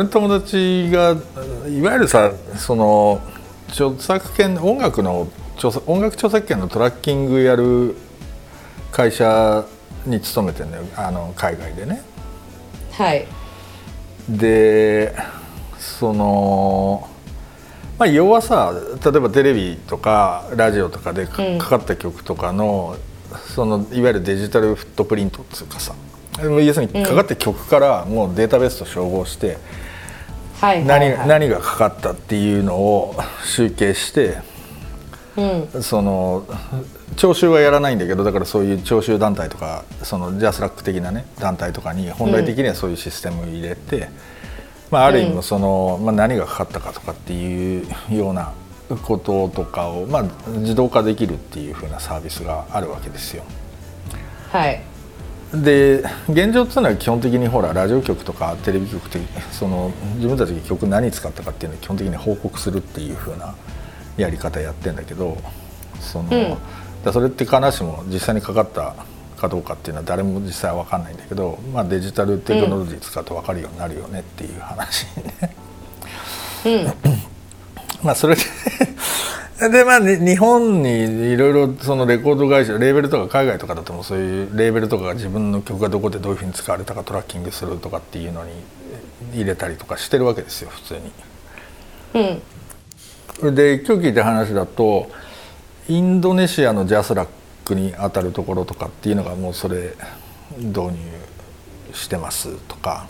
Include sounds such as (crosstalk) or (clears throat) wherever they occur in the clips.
俺の友達がいわゆるさその著作権音楽の著作音楽著作権のトラッキングやる会社に勤めてんだよ。あの海外でね。はい。でそのまあ要はさ例えばテレビとかラジオとかでか,、うん。かかった曲とかのそのいわゆるデジタルフットプリントっていうかさ。要するにかかった曲からもうデータベースと照合して、はいはい何はい。何がかかったっていうのを集計してうん。その徴収はやらないんだけどだからそういう徴収団体とかそのジャスラック的なね団体とかに本来的にはそういうシステムを入れて、まあ、ある意味その、まあ、何がかかったかとかっていうようなこととかを、まあ、自動化できるっていう風なサービスがあるわけですよ。はいで現状っていうのは基本的にほらラジオ局とかテレビ局ってその自分たちが曲何使ったかっていうのを基本的に報告するっていう風なやり方やってんだけどその、うんだそれって必ずしも実際にかかったかどうかっていうのは誰も実際は分かんないんだけど、まあ、デジタルテクノロジー使うと分かるようになるよねっていう話ね。(laughs) まあそれで (laughs) でまあに日本にいろいろそのレコード会社レーベルとか海外とかだともそういうレーベルとかが自分の曲がどこでどういうふうに使われたかトラッキングするとかっていうのに入れたりとかしてるわけですよ普通に。うん。で今日聞いた話だとインドネシアのジャスラックに当たるところとかっていうのがもうそれ導入してますとか。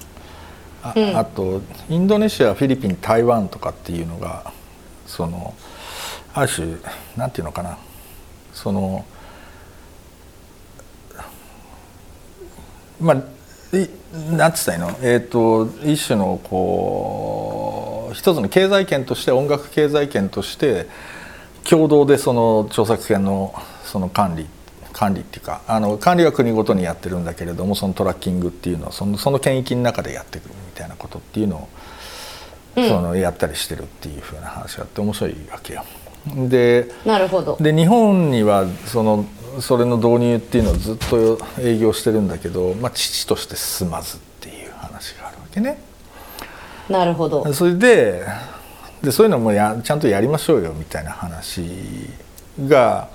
あ,、うん。あとインドネシアフィリピン台湾とかっていうのがそのある種なんていうのかな。そのまあいなんつったらいいの？えっ、と一種のこう一つの経済圏として音楽経済圏として共同でその著作権のその管理管理っていうかあの管理は国ごとにやってるんだけれどもそのトラッキングっていうのをそのその権益の中でやっていくみたいなことっていうのを、そのやったりしてるっていうふうな話があって面白いわけよ。でなるほどで日本にはそのそれの導入っていうのをずっと営業してるんだけど、まあ、父として進まずっていう話があるわけね。なるほどそれででそういうのもやちゃんとやりましょうよみたいな話が、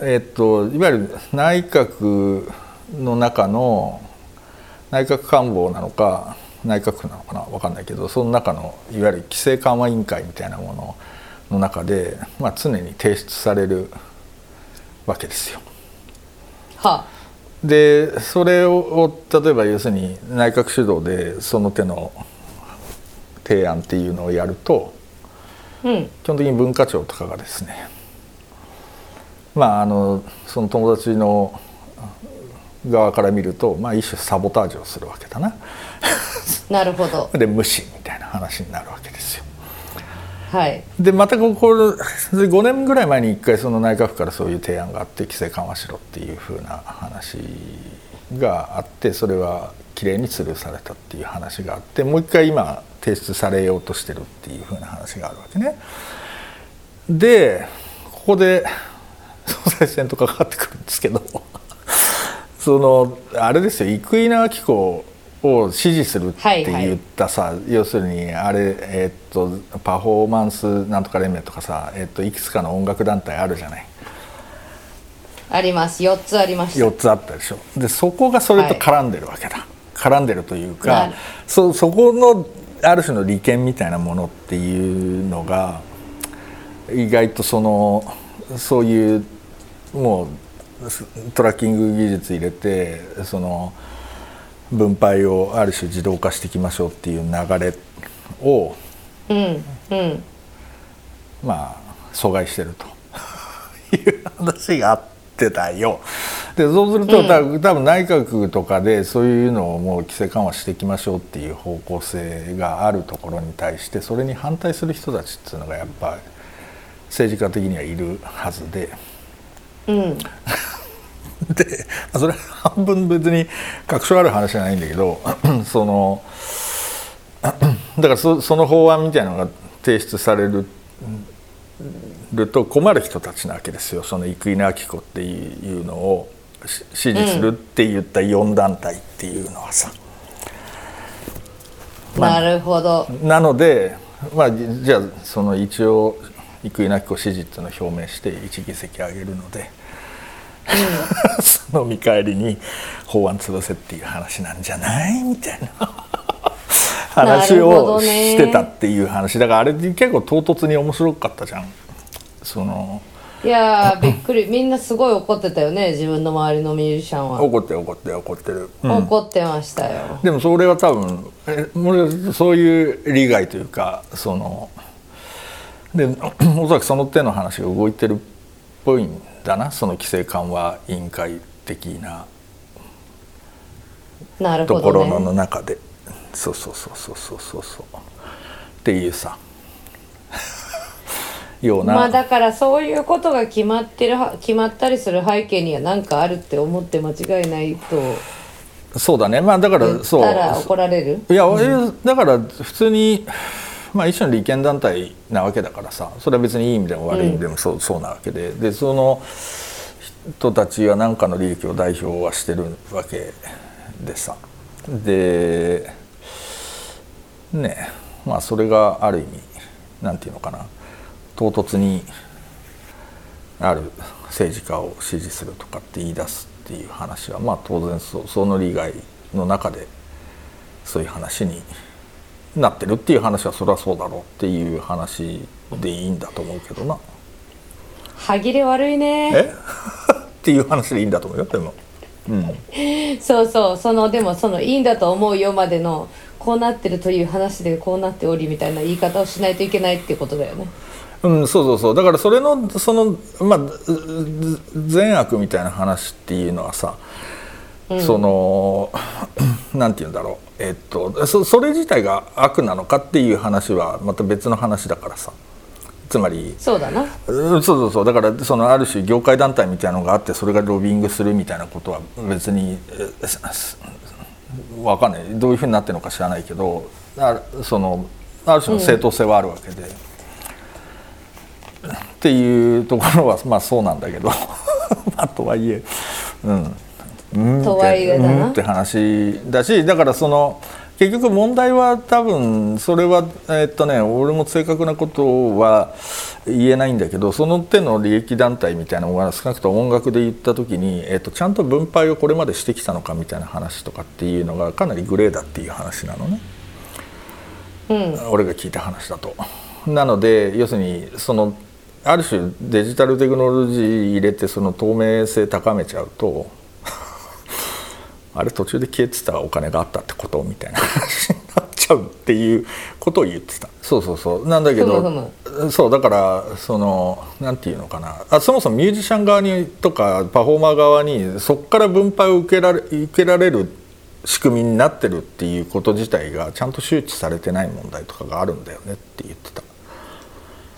えっと、いわゆる内閣の中の内閣官房なのか内閣府なのかな分かんないけどその中のいわゆる規制緩和委員会みたいなものの中で、まあ、常に提出されるわけですよ。はでそれを例えば要するに内閣主導でその手の提案っていうのをやるとうん基本的に文化庁とかがですねまああのその友達の側から見ると、まあ、一種サボタージュをするわけだな。(laughs) なるほどで無視みたいな話になるわけですよ。はいでまたここれ5年ぐらい前に一回その内閣府からそういう提案があって規制緩和しろっていうふうな話があってそれはきれいにスルーされたっていう話があってもう一回今提出されようとしてるっていうふうな話があるわけね。でここで総裁選とかかかってくるんですけどそのあれですよ生稲晃子を支持するって言ったさ、要するにあれ、えっとパフォーマンスなんとか連盟とかさ、えっといくつかの音楽団体あるじゃない。あります。4つありました。4つあったでしょ。でそこがそれと絡んでるわけだ、絡んでるというなかるそそこのある種の利権みたいなものっていうのが意外とそのそういうもうストラッキング技術入れてその分配をある種自動化していきましょうっていう流れをうんうんまあ阻害してると (laughs) いう話があってたよ。でそうすると、うん多分内閣とかでそういうのをもう規制緩和していきましょうっていう方向性があるところに対してそれに反対する人たちっていうのがやっぱ政治家的にはいるはずで。うん (laughs) (laughs) でまあそれは半分別に確証ある話じゃないんだけど (clears throat) そのだからそその法案みたいなのが提出されるると困る人たちなわけですよその生稲晃子っていうのを支持するって言った4団体っていうのはさ。なるほどなので、まあ、じゃあその一応生稲晃子支持っていうのを表明して1議席上げるので、うん、その見返りに法案潰せっていう話なんじゃないみたいな。(laughs) 話をしてたっていう話だからあれ結構唐突に面白かったじゃん。そのいやびっくり。みんなすごい怒ってたよね自分の周りのミュージシャンは。怒ってる怒ってる怒ってる、うん、怒ってましたよ。でもそれは多分えそういう利害というかそのでおそらくその手の話が動いてるっぽいんだなその規制緩和委員会的なところの中で、ね、そうそうそうそうそうそう。そうっていうさ。(laughs) ような。まあだからそういうことが決まってる決まったりする背景には何かあるって思って間違いないと。そうだね。まあだからそう。怒られる？いや、うん、だから普通にまあ一種の利権団体なわけだからさそれは別にいい意味でも悪い意味でもそう,、そうなわけで。でその人たちは何かの利益を代表はしてるわけでさ。でねまあそれがある意味なんていうのかな。唐突にある政治家を支持するとかって言い出すっていう話はまあ当然そその利害の中でそういう話になってるっていう話はそれはそうだろうっていう話でいいんだと思うけどな。歯切れ悪いねえ？(laughs) っていう話でいいんだと思うよでも。うん、そうそうそのでもそのいいんだと思うよまでのこうなってるという話でこうなっておりみたいな言い方をしないといけないっていうことだよね。うん、そうそうそうだからそれのそのまあ善悪みたいな話っていうのはさ、うん、その (clears throat) なんて言うんだろう。えっとそそれ自体が悪なのかっていう話はまた別の話だからさ。つまりそうだな。そうそうそう。だからそのある種業界団体みたいなのがあってそれがロビングするみたいなことは別に分かんない。どういうふうになってるのか知らないけどあそのある種の正当性はあるわけで。うんっていうところはまあそうなんだけど。(laughs) まあとはいえ。うんうんとはいえだな、うんって話だしだからその結局問題は多分それはえっとね俺も正確なことは言えないんだけどその手の利益団体みたいなのが少なくとも音楽で言った時に、えっと、ちゃんと分配をこれまでしてきたのかみたいな話とかっていうのがかなりグレーだっていう話なのね、うん、俺が聞いた話だと。なので要するにそのある種デジタルテクノロジー入れてその透明性高めちゃうとあれ途中で消えてたお金があったってことみたいな話になっちゃうっていうことを言ってた。そうそうそう。なんだけどそうだからそのなんていうのかな。あそもそもミュージシャン側にとかパフォーマー側にそこから分配を受けられ受けられる仕組みになってるっていうこと自体がちゃんと周知されてない問題とかがあるんだよねって言ってた。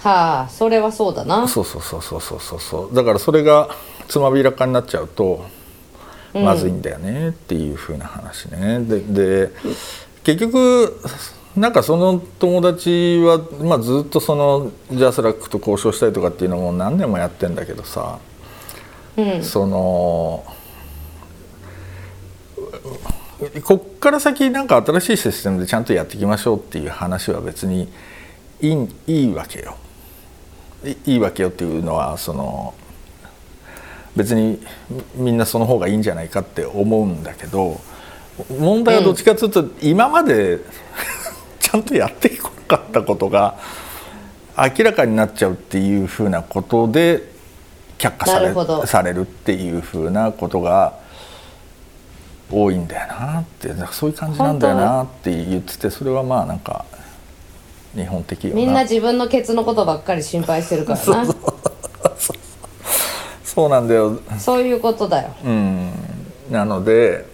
はあそれはそうだな。そうそうそうそうそうそうそう。だからそれがつまびらかになっちゃうとまずいんだよねっていうふうな話ね、うん、で結局なんかその友達は、まあ、ずっとそのジャスラックと交渉したりとかっていうのも何年もやってんだけどさ、うん、そのこっから先なんか新しいシステムでちゃんとやっていきましょうっていう話は別にいいいいわけよ。いいわけよっていうのはその別にみんなその方がいいんじゃないかって思うんだけど問題はどっちかというと、今まで (laughs) ちゃんとやってこなかったことが明らかになっちゃうっていうふうなことで却下されされるっていうふうなことが多いんだよなってそういう感じなんだよなって言っててそれはまあなんか日本的みんな自分のケツのことばっかり心配してるからな。(laughs) そうなんだよ。そういうことだよ。うん。なので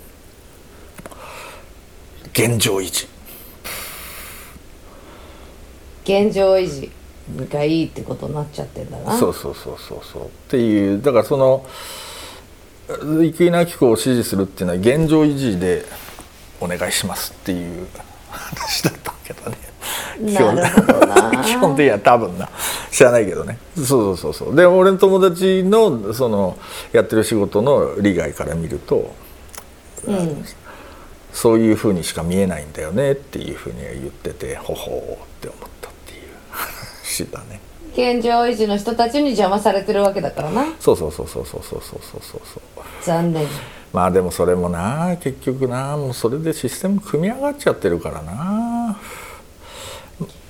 現状維持。現状維持がいいってことになっちゃってんだな。そうそうそうそうそう。っていうだからその生稲晃子を支持するっていうのは現状維持でお願いしますっていう話だったけどね (laughs) 基本的には多分な (laughs) 知らないけどね。そうそうそうそう。で俺の友達のそのやってる仕事の利害から見るとうん。そういうふうにしか見えないんだよねっていうふうには言っててほほーって思ったっていう。(laughs) 話だね。現状維持の人たちに邪魔されてるわけだからな。そうそうそうそうそうそうそうそうそう。そう残念。まあでもそれもな結局なもうそれでシステム組み上がっちゃってるからな。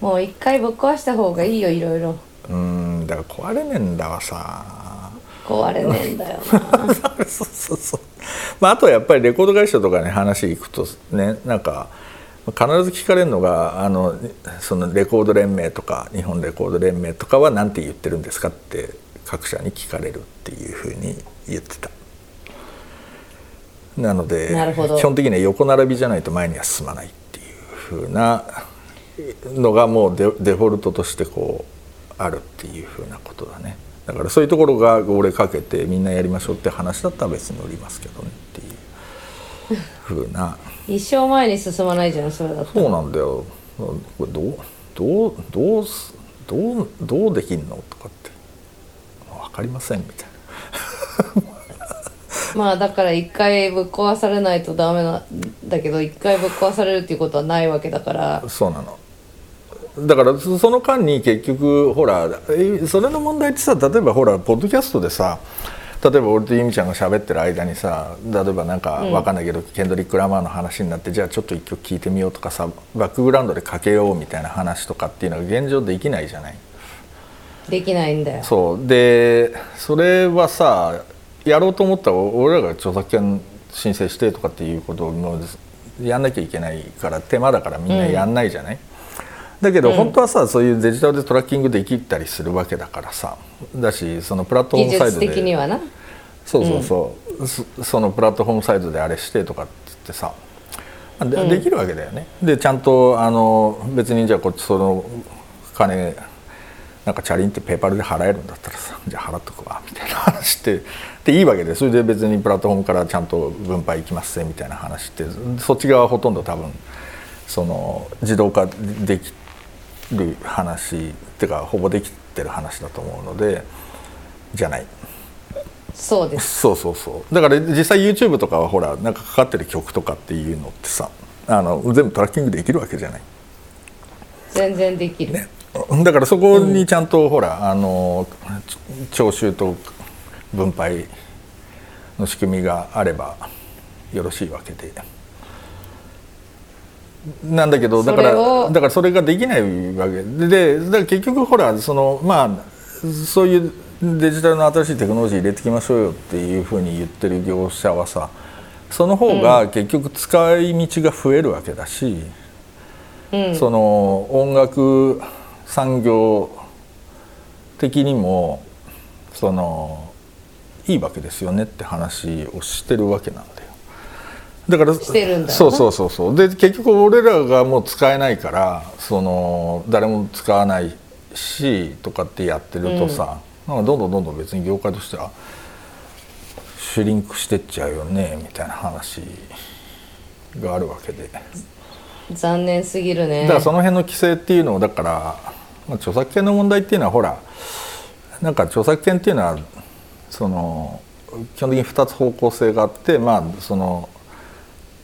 もう一回ぶっ壊した方がいいよいろいろうんだから壊れねえんだわさ。壊れねえんだよな。(laughs) そうそうそうまああとはやっぱりレコード会社とかに話行くとねなんか必ず聞かれるのがあのそのレコード連盟とか日本レコード連盟とかは何て言ってるんですかって各社に聞かれるっていうふうに言ってた。なので基本的には横並びじゃないと前には進まないっていうふうなのがもうデデフォルトとしてこうあるっていうふうなことだね。だからそういうところが俺かけてみんなやりましょうって話だったら別に乗りますけどねっていうふうな。一生前に進まないじゃんそれだとそうなんだよ。これどうどうどうすどうどうできんのとかって。分かりませんみたいまあだから一回ぶっ壊されないとダメなんだけど一回ぶっ壊されるっていうことはないわけだから。なそうなのだからそその間に結局ほらえそれの問題ってさ例えばほらポッドキャストでさ例えば俺と由美ちゃんが喋ってる間にさ例えばなんかわかんないけど、ケンドリック・ラマーの話になってじゃあちょっと一曲聴いてみようとかさバックグラウンドでかけようみたいな話とかっていうのが現状できないじゃない？できないんだよ。そう。でそれはさやろうと思ったら俺らが著作権申請してとかっていうことをやんなきゃいけないから手間だからみんなやんないじゃない、だけど本当はさそういうデジタルでトラッキングできたりするわけだからさ。だしそのプラットフォー技術ムサイドで的にはな。そうそうそう、そそのプラットフォームサイドであれしてとかって言ってさ。で,、できるわけだよね。でちゃんとあの別にじゃあこっちその金なんかチャリンってペーパルで払えるんだったらさじゃあ払っとくわ。みたいな話ってでいいわけでそれで別にプラットフォームからちゃんと分配いきますぜみたいな話ってそっち側はほとんど多分その自動化できる話っていうかほぼできてる話だと思うのでじゃない。そうです。そうそうそう。だから実際 YouTube とかはほらなんかかかってる曲とかっていうのってさあの全部トラッキングできるわけじゃない。全然できる、ね、だからそこにちゃんと、ほらあの徴収と分配の仕組みがあればよろしいわけで。なんだけどだからだからそれができないわけ。ででだから結局ほらそのまあそういうデジタルの新しいテクノロジー入れてきましょうよっていうふうに言ってる業者はさその方が結局使い道が増えるわけだし、うん。その音楽産業的にもそのいいわけですよねって話をしてるわけなんだからしてるんだそうそうそうそう。で結局俺らがもう使えないからその誰も使わないしとかってやってるとさ、なんかどんどんどんどん別に業界としてはシュリンクしてっちゃうよねみたいな話があるわけで。残念すぎるね。だからその辺の規制っていうのをだから、まあ、著作権の問題っていうのはほらなんか著作権っていうのはその基本的に2つ方向性があってまあその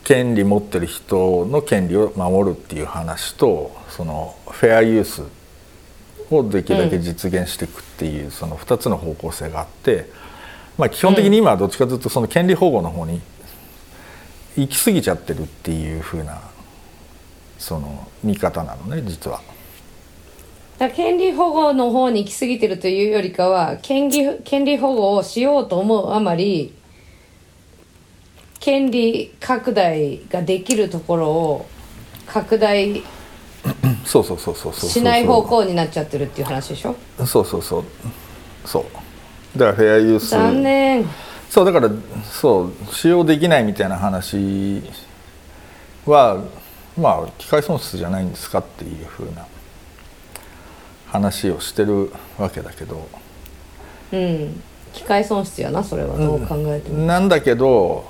権利持ってる人の権利を守るっていう話とそのフェアユースをできるだけ実現していくっていう、その2つの方向性があって、まあ、基本的に今はどっちかというとその権利保護の方に行き過ぎちゃってるっていうふうなその見方なのね実は。だ権利保護の方に行き過ぎてるというよりかは権利権利保護をしようと思うあまり権利拡大ができるところを拡大 (clears throat) そうそうそうそうそうしない方向になっちゃってるっていう話でしょ？そうそうそうそう。だからフェアユース。残念そう。だからそう使用できないみたいな話はまあ機械損失じゃないんですかっていうふうな話をしてるわけだけど。うん。機械損失やなそれはどう考えても、なんだけど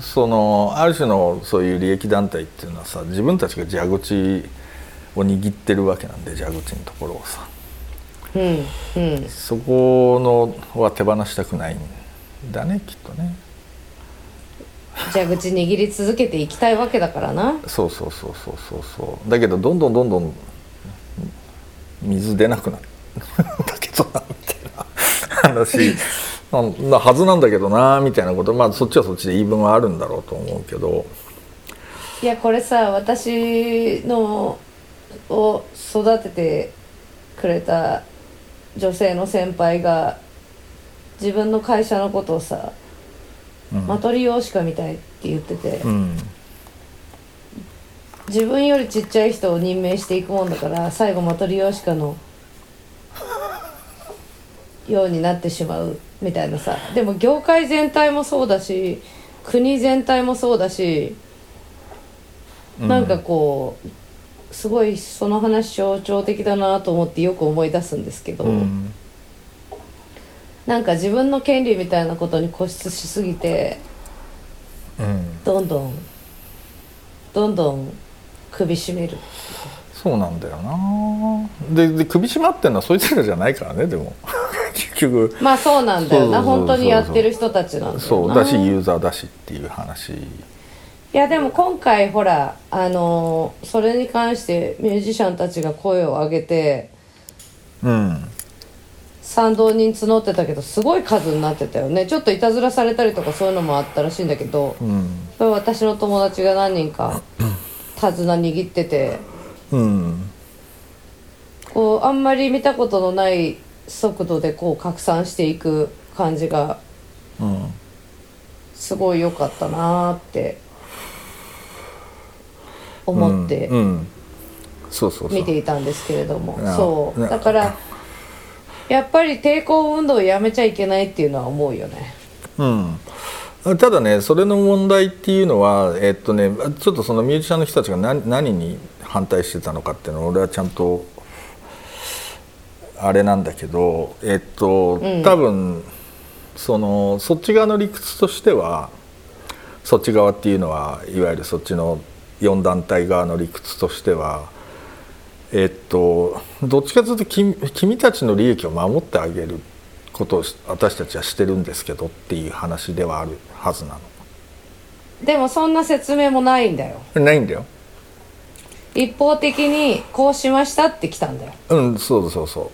そのある種のそういう利益団体っていうのはさ自分たちが蛇口を握ってるわけなんで蛇口のところをさ。うんうん。そこのは手放したくないんだねきっとね。蛇口握り続けていきたいわけだからな。そうそうそうそうそうそう。だけどどんどんどんどん水出なくなる。(laughs) だけどなみたいな話ななはずなんだけどなみたいなことまあそっちはそっちで言い分はあるんだろうと思うけど。いやこれさ私のを育ててくれた女性の先輩が自分の会社のことをさ、うん。マトリヨーシカみたいって言ってて、うん。自分よりちっちゃい人を任命していくもんだから最後マトリヨーシカのようになってしまうみたいなさ。でも業界全体もそうだし国全体もそうだしなんかこうすごいその話象徴的だなと思ってよく思い出すんですけど、うん。なんか自分の権利みたいなことに固執しすぎてうん。どんどんどんどん首絞めるそうなんだよな。でで首絞まってんのはそいつらじゃないからねでも。(laughs) 結局。まあそうなんだよな。本当にやってる人たちなんだよなそうだしユーザーだしっていう話。いやでも今回ほらあのーそれに関してミュージシャンたちが声を上げてうん。賛同人募ってたけどすごい数になってたよね。ちょっといたずらされたりとかそういうのもあったらしいんだけど、うん。私の友達が何人か手綱握っててうん。こうあんまり見たことのない速度でこう拡散していく感じがうんすごい良かったなーって。思ってうんうんそうそうそう見ていたん。ですけれどもそうだからやっぱり抵抗運動をやめちゃいけないっていうのは思うよね。うん。ただねそれの問題っていうのはえっとねちょっとそのミュージシャンの人たちが何何に反対してたのかっていうのを俺はちゃんとあれなんだけどえっと、うん。多分そのそっち側の理屈としてはそっち側っていうのはいわゆるそっちの4団体側の理屈としてはえっとどっちかというと君君たちの利益を守ってあげることを私たちはしてるんですけどっていう話ではあるはずなでもそんな説明もないんだよ。のないんだよ一方的にこうしましたって来たんだよ。うんそうそうそ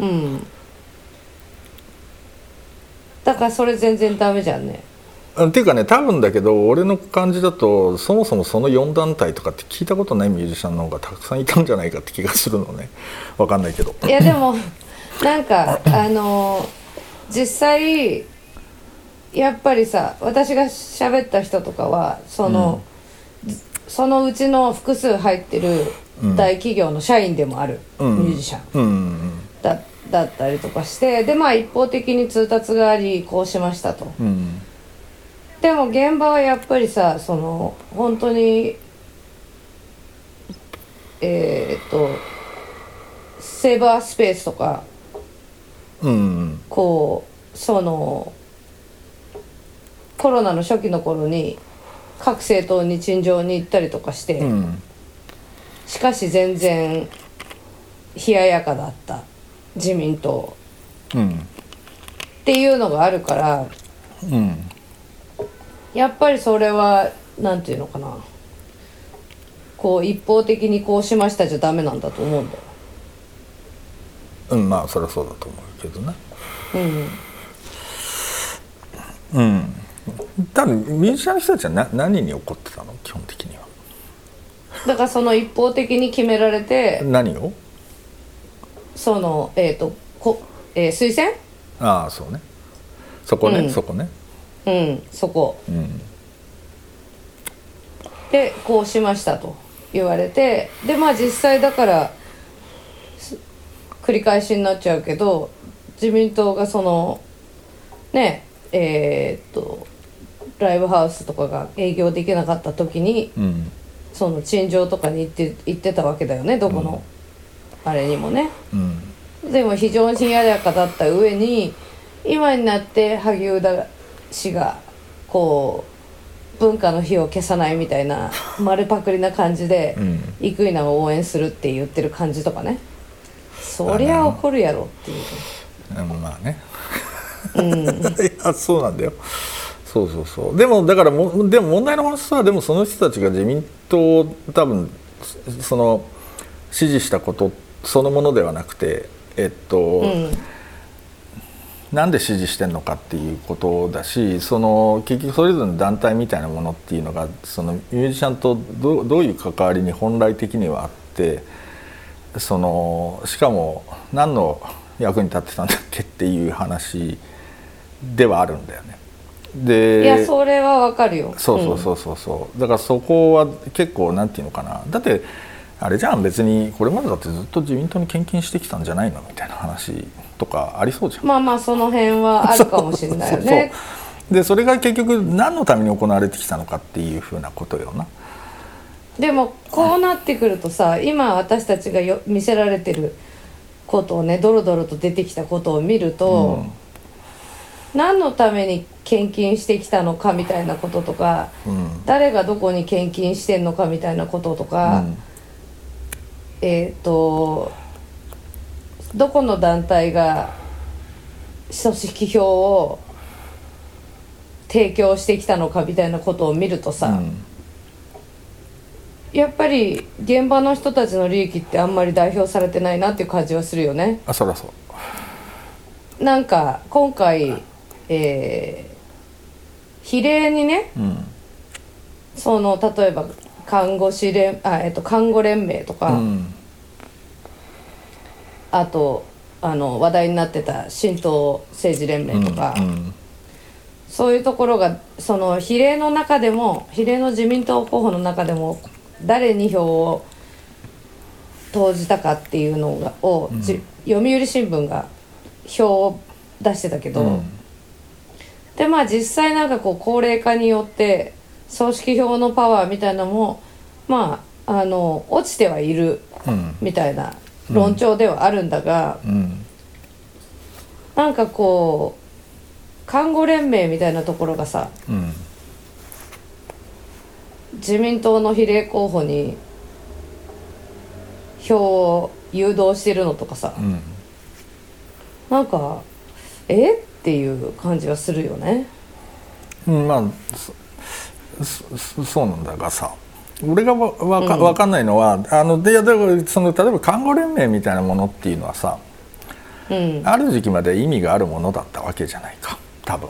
う。うん。だからそれ全然ダメじゃんね。うんっていうかね多分だけど俺の感じだとそもそもその4団体とかって聞いたことないミュージシャンの方がたくさんいたんじゃないかって気がするのね。わかんないけど。いやでもなんかあの実際やっぱりさ私が喋った人とかはその、そのうちの複数入ってる大企業の社員でもあるうん。ミュージシャンだだったりとかしてでまあ一方的に通達がありこうしましたと。うん。でも現場はやっぱりさその本当にえーっとセーバースペースとかうんうん。こうそのコロナの初期の頃に各政党に陳情に行ったりとかして、うん。しかし全然冷ややかだった自民党。うん。っていうのがあるからうん。やっぱりそれはなんていうのかな。こう一方的にこうしましたじゃダメなんだと思うんだよ。うんまあそりゃそうだと思うけどね。うん。うん多分ミュージシャンの人たちはな何に怒ってたの？基本的には。だからその一方的に決められて何を？そのえっ、とこ、えー推薦？ああそうね。そこね、うん。そこね。うんそこ。うん。でこうしましたと言われてでまあ実際だからす繰り返しになっちゃうけど自民党がそのねえーっとライブハウスとかが営業できなかった時にうん。その陳情とかに行って行ってたわけだよねどこの、あれにもね。うん。でも非常にややかだった上に今になって萩生田氏がこう文化の火を消さないみたいな丸パクリな感じで、うん。生稲を応援するって言ってる感じとかね。そりゃ怒るやろっていう。うん。まあね、(laughs) いやそうなんだよそうそうそうでもだからもでも問題の話はでもその人たちが自民党を多分その支持したことそのものではなくてえっと、うんなんで支持してるのかっていうことだしその結局それぞれの団体みたいなものっていうのがそのミュージシャンとどうどういう関わりに本来的にはあってそのしかも何の役に立ってたんだっけっていう話ではあるんだよね。でいやそれはわかるよ。そうそうそうそうそう。だからそこは結構なんていうのかな。だってあれじゃん別にこれまでだってずっと自民党に献金してきたんじゃないのみたいな話とかありそうじゃん。うんまあまあその辺はあるかもしれないよね。(laughs) そうそう。でそれが結局何のために行われてきたのかっていうふうなことよな。でもこうなってくるとさ今私たちがよ見せられてることをねドロドロと出てきたことを見ると、何のために献金してきたのかみたいなこととか、うん。誰がどこに献金してんのかみたいなこととか、えっ、とどこの団体が組織票を提供してきたのかみたいなことを見るとさ、うん。やっぱり現場の人たちの利益ってあんまり代表されてないなっていう感じはするよね。あそそう。なんか今回、えー比例にねうん。その例えば看護師連あ、えっと、看護連盟とか、うん。あとあの話題になってた神道政治連盟とか、うんそういうところがその比例の中でも比例の自民党候補の中でも誰に票を投じたかっていうのがを、じ読売新聞が票を出してたけど、うんでまあ実際なんかこう高齢化によって葬式票のパワーみたいなのもまああの落ちてはいるうん。みたいな論調ではあるんだが、うん。なんかこう看護連盟みたいなところがさうん。自民党の比例候補に票を誘導してるのとかさうん。なんかえ？っていう感じはするよね。うんまあそそそうなんだがさ。俺がわわか,、わかんないのはあのでだからその例えば看護連盟みたいなものっていうのはさうん、ある時期まで意味があるものだったわけじゃないか。多分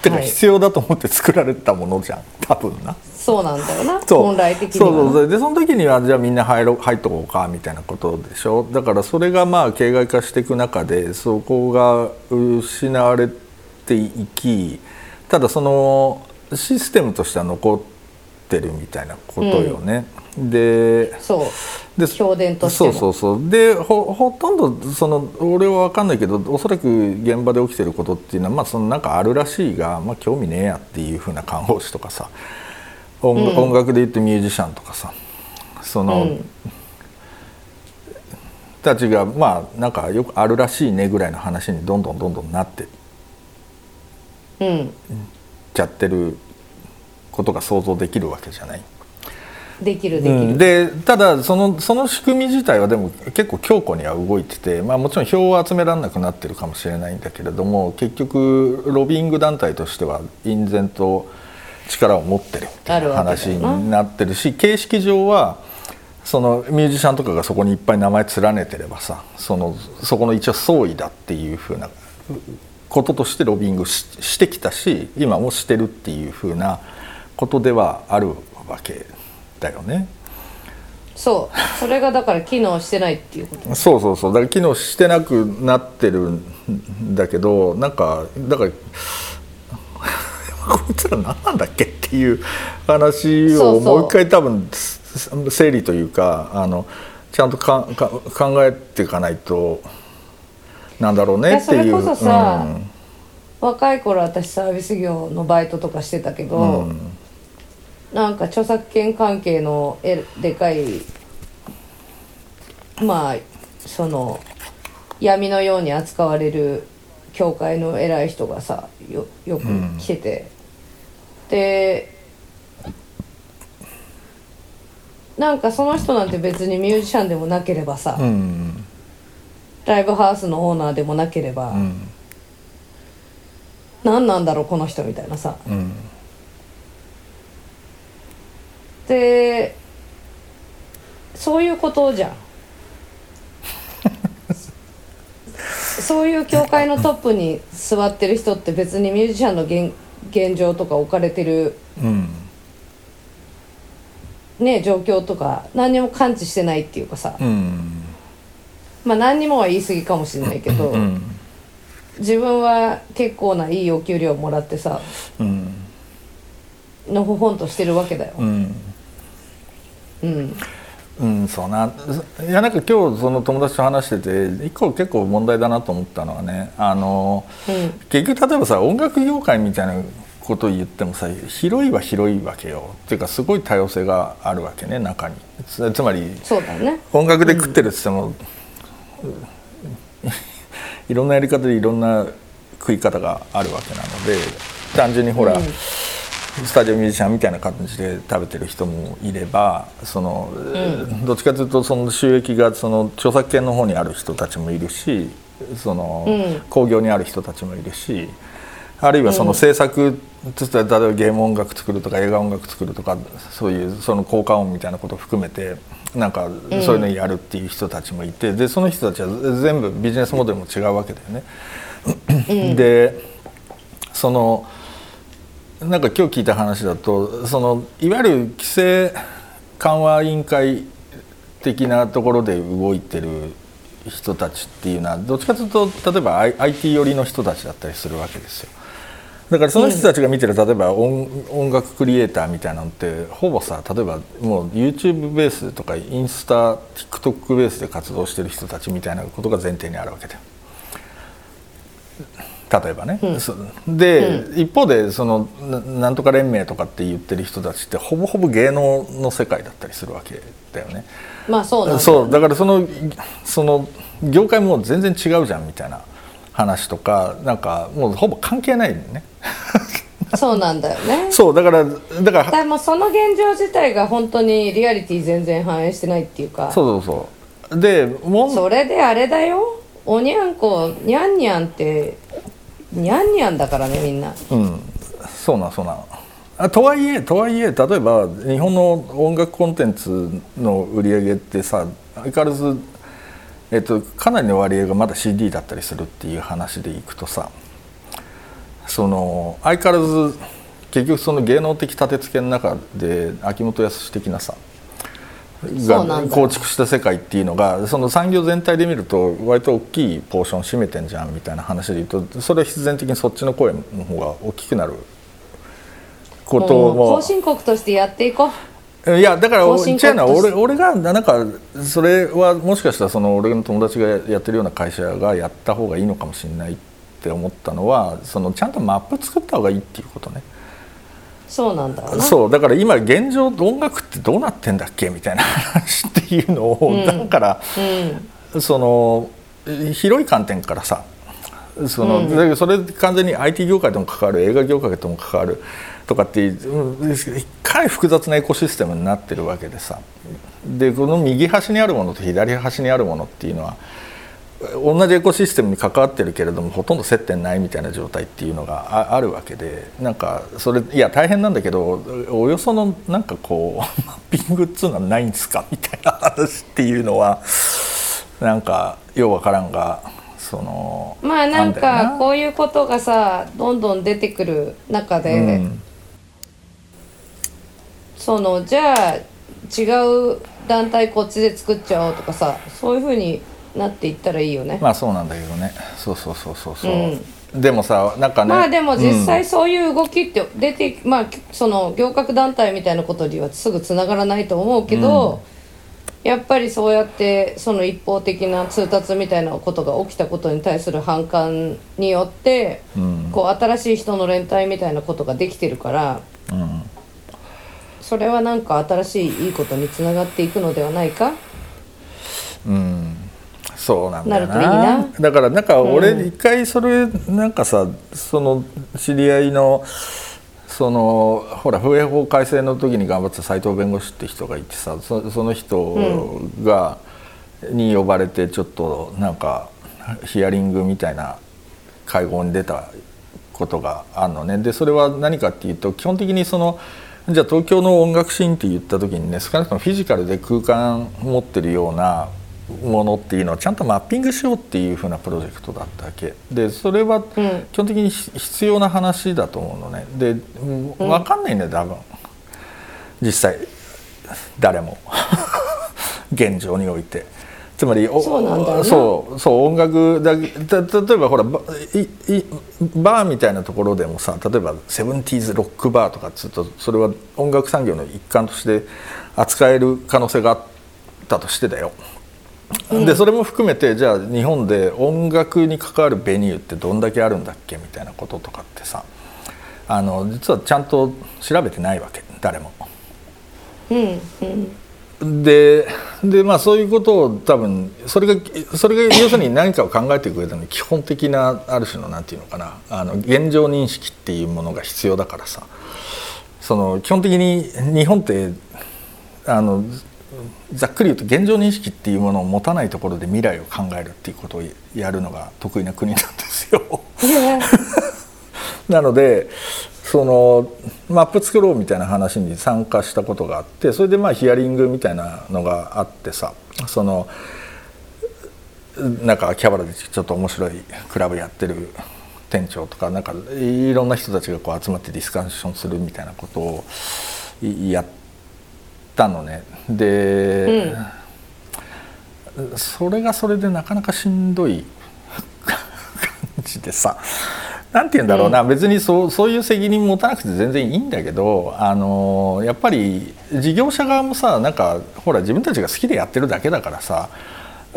てかはい。必要だと思って作られたものじゃん。多分な。そうなんだよな。そう。本来的にはそうそうそう。でその時にはじゃあみんな入ろ入っとこうかみたいなことでしょ？だからそれがまあ形骸化していく中でそこが失われていきただそのシステムとしては残ってるみたいなことよね。でそうでそうそうそう。でほほとんどその俺は分かんないけどおそらく現場で起きてることっていうのはまあそのなんかあるらしいが、まあ、興味ねえやっていうふうな看護師とかさ音,、うん。音楽で言ってミュージシャンとかさその、うん。たちがまあなんかよくあるらしいねぐらいの話にどんどんどんどんなってっうん。ちゃってることが想像できるわけじゃない。できるできる、うん。でただそのその仕組み自体はでも結構強固には動いてて、まあ、もちろん票を集められなくなってるかもしれないんだけれども結局ロビーイング団体としては隠然と力を持ってるっていう話になってるし形式上はそのミュージシャンとかがそこにいっぱい名前連ねてればさそのそこの一応総意だっていうふうなこととしてロビングししてきたし今もしてるっていうふうなことではあるわけだよね。そう。それがだから機能してないっていうこと。そうそうそう。だから機能してなくなってるんだけどなんかだから (laughs) こいつら何なんだっけっていう話をもう一回多分す整理というかあのちゃんとかか考えていかないとなんだろうねっていう。それこそさ若い頃私サービス業のバイトとかしてたけど、うんうんなんか著作権関係のえでかいまあその闇のように扱われる教会の偉い人がさよよく来てて、うん、でなんかその人なんて別にミュージシャンでもなければさ、うん、ライブハウスのオーナーでもなければ、うん、何なんだろうこの人みたいなさ。うん。でそういうことじゃん。(laughs) そういう教会のトップに座ってる人って別にミュージシャンの現現状とか置かれてるうん。ね状況とか何にも感知してないっていうかさ。うん。まあ何にもは言い過ぎかもしれないけど、うん。自分は結構ないいお給料もらってさうん。のほほんとしてるわけだようん。うんうんそうな。いやなんか今日その友達と話してて一個結構問題だなと思ったのはねあのうん。結局例えばさ音楽業界みたいなことを言ってもさ広いは広いわけよ。っていうかすごい多様性があるわけね中に。つつまりそうだね。音楽で食ってるっつっても、(laughs) いろんなやり方でいろんな食い方があるわけなので単純にほら、うんスタジオミュージシャンみたいな感じで食べてる人もいればその、どっちかというとその収益がその著作権の方にある人たちもいるしその、うん。興行にある人たちもいるしあるいはその制作つって例えばゲーム音楽作るとか映画音楽作るとかそういうその効果音みたいなことを含めてなんかそういうのやるっていう人たちもいて、でその人たちは全部ビジネスモデルも違うわけだよね。でそのなんか今日聞いた話だとそのいわゆる規制緩和委員会的なところで動いてる人たちっていうのはどっちかというと例えば IT 寄りの人たちだったりするわけですよ。だからその人たちが見てる例えば音音楽クリエイターみたいなのってほぼさ例えばもう YouTube ベースとかインスタ TikTok ベースで活動してる人たちみたいなことが前提にあるわけだよ。例えばね、そで、一方でそのななんとか連盟とかって言ってる人たちってほぼほぼ芸能の世界だったりするわけだよね。まあそうなんだそうだからそのその業界も全然違うじゃんみたいな話とかなんかもうほぼ関係ないね。(laughs) そうなんだよね。そうだからだからでもその現状自体が本当にリアリティ全然反映してないっていうか。そうそうそう。でもんそれであれだよ。おにゃんこにゃんにゃんってにゃんにゃんだからねみんな。うん。そうなんそうな。んあとはいえとはいえ例えば日本の音楽コンテンツの売り上げってさ相変わらず、えっと、かなりの割合がまだ CD だったりするっていう話でいくとさその相変わらず結局その芸能的立て付けの中で秋元康的なさが構築した世界っていうのがその産業全体で見ると割と大きいポーション占めてんじゃんみたいな話で言うとそれは必然的にそっちの声の方が大きくなる。ことも後進国としてやっていこう。いやだから後進違うのは俺俺がなんかそれはもしかしたらその俺の友達がやってるような会社がやった方がいいのかもしれないって思ったのはそのちゃんとマップ作った方がいいっていうことね。そうなんだそうだから今現状音楽ってどうなってんだっけみたいな話っていうのを、だからうん。その広い観点からさその、うん。それ完全に IT 業界とも関わる映画業界とも関わるとかっていううんかなり複雑なエコシステムになってるわけでさ。でこの右端にあるものと左端にあるものっていうのは同じエコシステムに関わってるけれどもほとんど接点ないみたいな状態っていうのがああるわけでなんかそれいや大変なんだけどおよそのなんかこう (laughs) マッピングっつうのはないんですかみたいな話っていうのはなんかようわからんがそのまあなんかこういうことがさどんどん出てくる中で、うん。そのじゃあ違う団体こっちで作っちゃおうとかさそういうふうになっていったらいいよね。まあそうなんだけどね。そうそうそうそうそう、でもさなんかね。まあでも実うん際そういう動きって出て、まあその行革団体みたいなことにはすぐつながらないと思うけど、やっぱりそうやってその一方的な通達みたいなことが起きたことに対する反感によって、うん。こう新しい人の連帯みたいなことができてるからうん。それはなんか新しいいいことにつながっていくのではないか？うんそうなんだよな。だからなんか俺うん一回それなんかさその知り合いのそそのほら風営法改正の時に頑張ってた斉藤弁護士って人がいてさそその人が、に呼ばれてちょっとなんかヒアリングみたいな会合に出たことがあるのね。でそれは何かっていうと基本的にそのじゃあ東京の音楽シーンって言った時にね少なくともフィジカルで空間持ってるようなものっていうのをちゃんとマッピングしようっていうふうなプロジェクトだったわけ。でそれは基本的に必要な話だと思うのね。で分かんないんだよ多分。実際誰も。(laughs) 現状において。つまりそうなんだそうそう音楽だ例えばほらバーみたいなところでもさ例えばセブンティーズロックバーとかっつうとそれは音楽産業の一環として扱える可能性があったとしてだよ。でそれも含めてじゃあ日本で音楽に関わるベニューってどんだけあるんだっけみたいなこととかってさあの実はちゃんと調べてないわけ誰も。うんうん。ででまあそういうことを多分それがそれが要するに何かを考えていく上での基本的なある種のなんていうのかなあの現状認識っていうものが必要だからさ。その基本的に日本ってあのざっくり言うと現状認識っていうものを持たないところで未来を考えるっていうことをやるのが得意な国なんですよ。なのでそのマップ作ろうみたいな話に参加したことがあってそれでまあヒアリングみたいなのがあってさそのなんかキャバラでちょっと面白いクラブやってる店長とかなんかいろんな人たちがこう集まってディスカッションするみたいなことをやったのね。で、うん、それがそれでなかなかしんどい (laughs) 感じでさ。なんて言うんだろうな、うん、別にそうそういう責任持たなくて全然いいんだけどあのやっぱり事業者側もさなんかほら自分たちが好きでやってるだけだからさ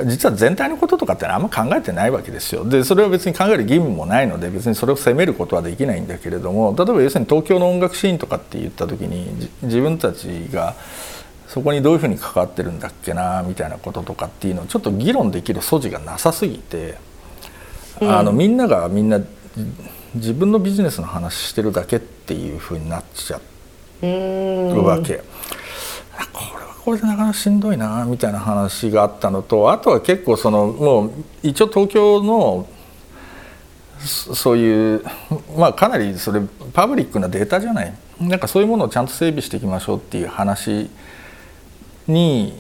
実は全体のこととかってあんま考えてないわけですよ。でそれは別に考える義務もないので別にそれを責めることはできないんだけれども例えば要するに東京の音楽シーンとかって言った時に自分たちがそこにどういうふうに関わってるんだっけなみたいなこととかっていうのをちょっと議論できる素地がなさすぎて、うん、あのみんながみんな自分のビジネスの話してるだけっていうふうになっちゃうわけ。これはこれでなかなかしんどいなみたいな話があったのとあとは結構そのもう一応東京のそういうまあかなりそれパブリックなデータじゃない。なんかそういうものをちゃんと整備していきましょうっていう話に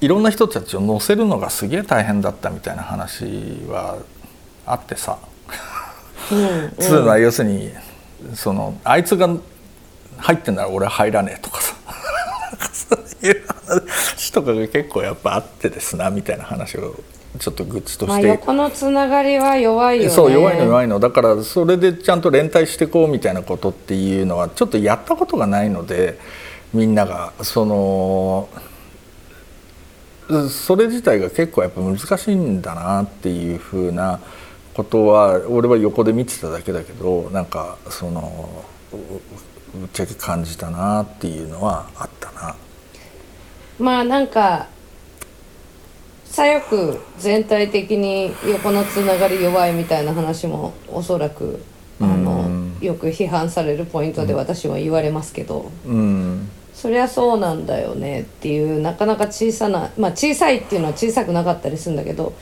いろんな人たちを乗せるのがすげえ大変だったみたいな話はあってさ。(laughs) つうのは要するにそのあいつが入ってんなら俺は入らねえとかさ話とかが結構やっぱあってですなみたいな話をちょっと愚痴として、まあ、横のつながりは弱いよね。そう弱いの弱いの。だからそれでちゃんと連帯していこうみたいなことっていうのはちょっとやったことがないのでみんながそのそれ自体が結構やっぱ難しいんだなっていうふうなことは俺は横で見てただけだけどなんかそのぶっちゃけ感じたなっていうのはあったな。まあなんか左翼全体的に横のつながり弱いみたいな話もおそらくあの、よく批判されるポイントで私は言われますけど、うん、そりゃそうなんだよねっていうなかなか小さなまあ小さいっていうのは小さくなかったりするんだけど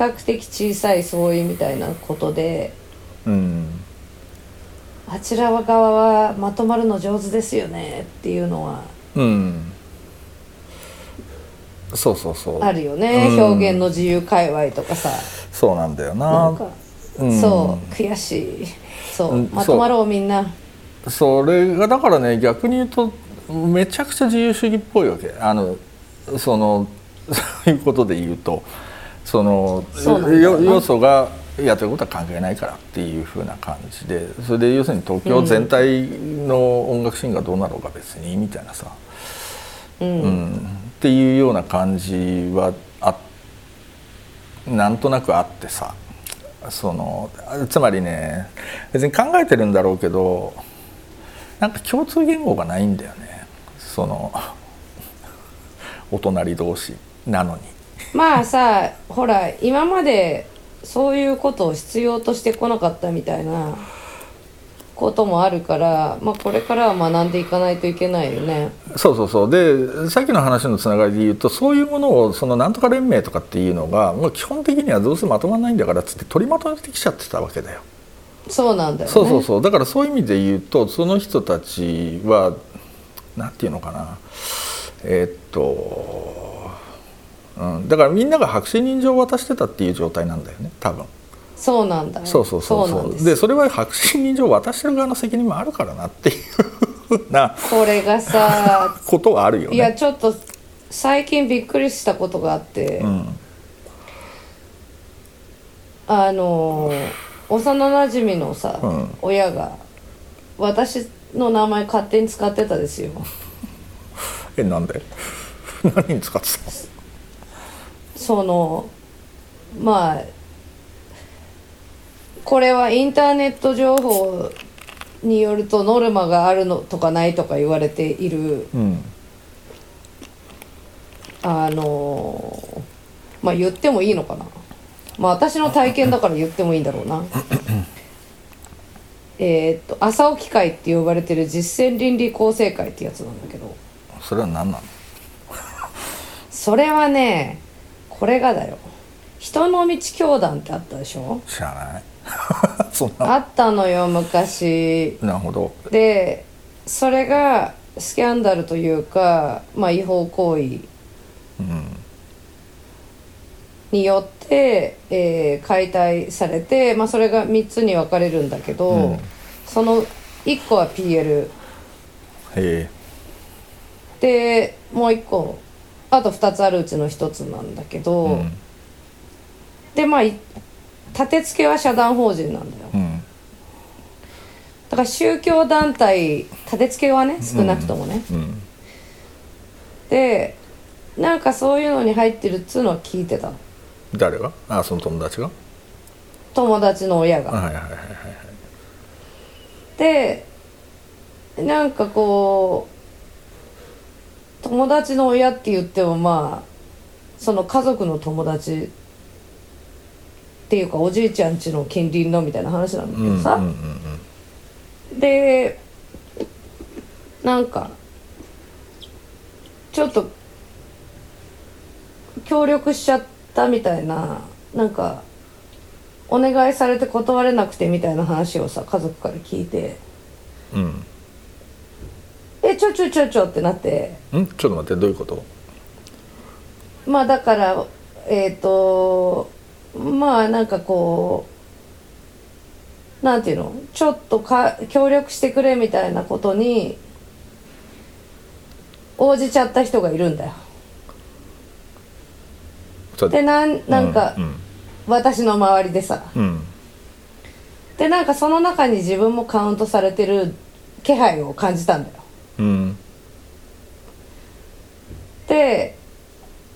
較的小さい相違みたいなことで、うん、あちら側はまとまるの上手ですよねっていうのは、うん、そうそうそう。あるよね、うん、表現の自由界隈とかさ。そうなんだよな。うん、そう悔しい。そうまとまろうみんな。それがだからね逆に言うとめちゃくちゃ自由主義っぽいわけ。あのそのそういうことで言うと。その要素がやってることは関係ないからっていうふうな感じで。それで要するに東京全体の音楽シーンがどうなろうが別にみたいなさ、うん、うん、っていうような感じはあなんとなくあってさそのつまりね別に考えてるんだろうけどなんか共通言語がないんだよねそのお隣同士なのに。まあさほら今までそういうことを必要としてこなかったみたいなこともあるから、まあ、これからは学んでいかないといけないよね。そうそうそうでさっきの話のつながりで言うとそういうものをそのなんとか連盟とかっていうのがもう基本的にはどうせまとまらないんだからっつって取りまとめてきちゃってたわけだよ。そうなんだよね。そうそうそうだからそういう意味で言うとその人たちはなんていうのかなえーっと、うん、だからみんなが白紙任状を渡してたっていう状態なんだよね多分。そうなんだよ。そうそうそうそうでそれは白紙任状を渡してる側の責任もあるからなっていうなこれがさ、(laughs) ことはあるよね。いやちょっと最近びっくりしたことがあって、うんあの幼なじみのさ、うん親が私の名前勝手に使ってたですよ。(laughs) えなんで？(laughs) 何に使ってたの？そのまあこれはインターネット情報によるとノルマがあるのとかないとか言われているうん。あのまあ言ってもいいのかな。まあ私の体験だから言ってもいいんだろうな。(coughs) えーっと朝起き会って呼ばれてる実践倫理構成会ってやつなんだけど。それは何なの？それはねこれがだよ。人の道教団ってあったでしょ？知らない (laughs) あったのよ昔。なるほど。でそれがスキャンダルというか、まあ、違法行為うん。によって、えー解体されて、まあ、それが3つに分かれるんだけど、うん。その1個は PL へでもう1個あと2つあるうちの1つなんだけえど、うん。でまあい立て付けは社団法人なんだよ。うん。だから宗教団体立て付けはね少なくともね、うん。でなんかそういうのに入ってるっつうのは聞いてた。誰が？あその友達が？友達の親が。はいはいはいはい。でなんかこう友達の親って言ってもまあその家族の友達っていうかおじいちゃん家の近隣のみたいな話なんだけうんどさ、うんうん。でなんかちょっと協力しちゃったみたいななんかお願いされて断れなくてみたいな話をさ家族から聞いて。うん「えちょちょちょちょ」ってなって。うん？んちょっと待ってどういうこと？まあだからえっ、とまあなんかこうなんていうの？ちょっとか協力してくれみたいなことに応じちゃった人がいるんだよ。でなんなんか、うん。私の周りでさ。うん。でなんかその中に自分もカウントされてる気配を感じたんだよ。うん。で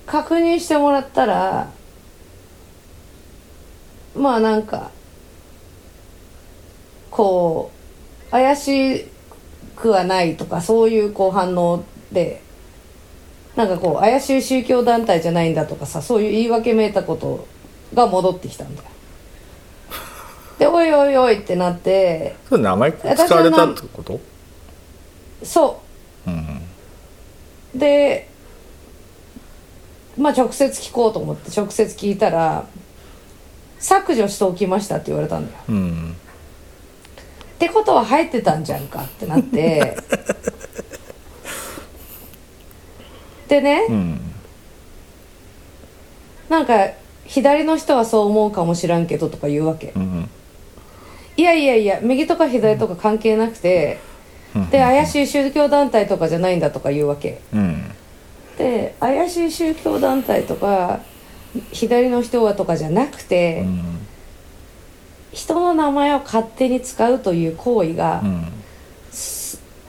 確認してもらったらまあなんかこう怪しくはないとかそういうこう反応でなんかこう怪しい宗教団体じゃないんだとかさそういう言い訳めいたことが戻ってきたんだよ。でおいおいおいってなってそれ名前使われたってこと？そう。んうでまあ直接聞こうと思って直接聞いたら「削除しておきました」って言われたんだよ。うんってことは入ってたんじゃんかってなって。でね、うん。なんか左の人はそう思うかもしらんけどとか言うわけ。うん。いやいやいや右とか左とか関係なくてうん。で怪しい宗教団体とかじゃないんだとか言うわけ。うん。で怪しい宗教団体とか左の人はとかじゃなくて、うん人の名前を勝手に使うという行為がう、ん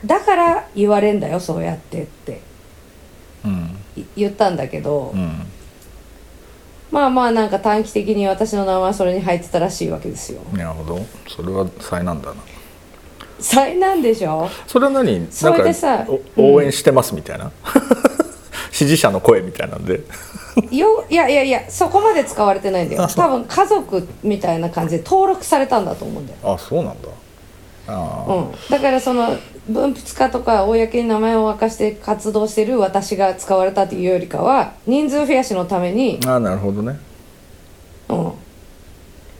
だから言われんだよそうやってって。うんい言ったんだけど、うんまあまあなんか短期的に私の名前はそれに入ってたらしいわけですよ。なるほど。それは災難だな。災難でしょ？それは何？なんそれでさかお応援してますみたいな (laughs) 支持者の声みたいなんで。よいやいやいやそこまで使われてないんだよ。多分家族みたいな感じで登録されたんだと思うんだよ。あそうなんだ。あうん、だからその分泌家とか公に名前を明かして活動してる私が使われたというよりかは人数増やしのために、あなるほどね。うん、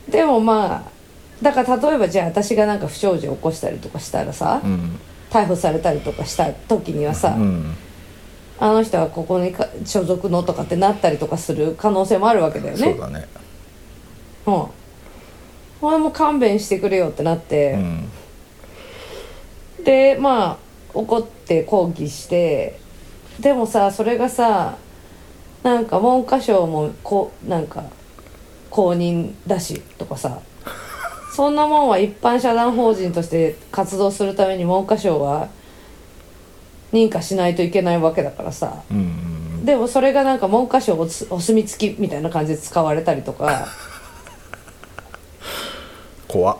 でもまあだから例えばじゃあ私がなんか不祥事を起こしたりとかしたらさ、うん。逮捕されたりとかした時にはさ、うんあの人はここにか所属のとかってなったりとかする可能性もあるわけだよね。そうだね。うん。これも勘弁してくれよってなって、うん。でまあ怒って抗議して。でもさそれがさなんか文科省もこうなんか公認だしとかさ。(laughs) そんなもんは一般社団法人として活動するために文科省は認可しないといけないわけだからさ。うんうんでもそれがなんか文科省お墨付きみたいな感じで使われたりとか。怖っ。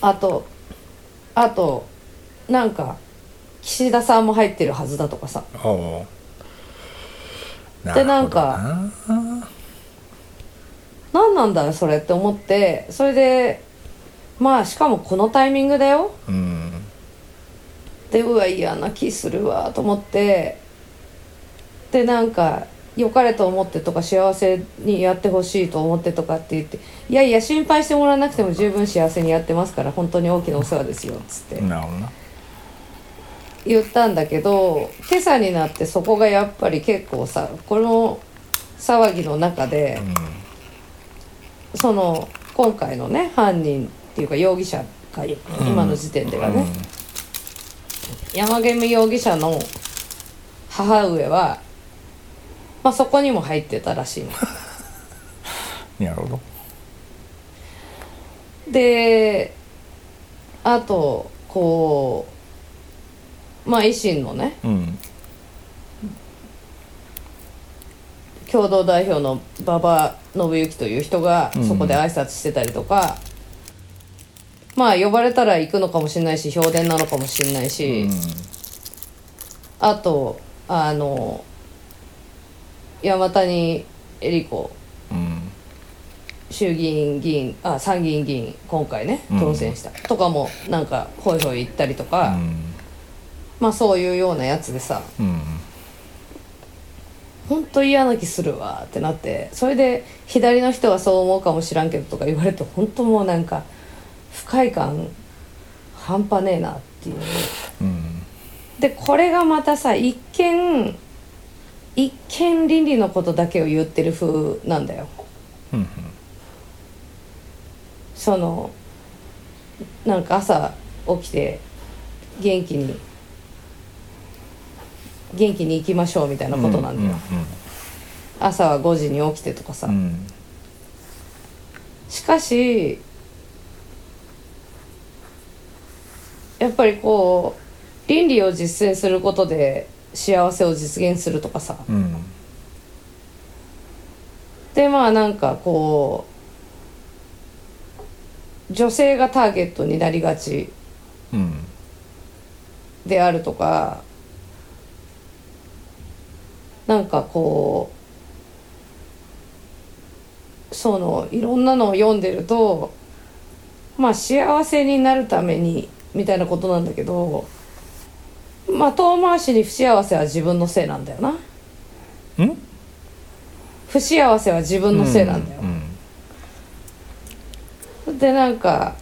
あとあとなんか岸田さんも入ってるはずだとかさ。でなんか何なんだよそれって思って。それでまあしかもこのタイミングだよ。うんでうわ嫌な気するわと思ってでなんか良かれと思ってとか幸せにやってほしいと思ってとかって言っていやいや心配してもらわなくても十分幸せにやってますから本当に大きなお世話ですよっつって。なるほどな。言ったんだけど今朝になってそこがやっぱり結構さこの騒ぎの中で、その今回のね犯人っていうか容疑者が今の時点ではね、山上容疑者の母上は、まあ、そこにも入ってたらしいの。う (laughs) んなるほど。であとこうまあ維新のねうん。共同代表の馬場信之という人がうん。そこで挨拶してたりとか、まあ呼ばれたら行くのかもしれないし評伝なのかもしれないし、あとあの山谷恵理子うん衆議院議員あ参議院議員今回ねうん。当選した、とかもなんかホイホイ行ったりとうか、ん。まあそういうようなやつでさうん。ほんと嫌な気するわってなってそれで左の人はそう思うかもしらんけどとか言われて本当もうなんか不快感半端ねえなっていう。うん。でこれがまたさ一見一見倫理のことだけを言ってる風なんだよ。うんそのなんか朝起きて元気に元気に行きましょうみたいなことなんだよ、朝は5時に起きてとかさ、うんうん。しかしやっぱりこう倫理を実践することで幸せを実現するとかさ。うんでまあなんかこう女性がターゲットになりがちであるとかなんかこうそのいろんなのを読んでるとまあ幸せになるためにみたいなことなんだけどまあ遠回しに不幸せは自分のせいなんだよな。うん？不幸せは自分のせいなんだよ。う、んでなんか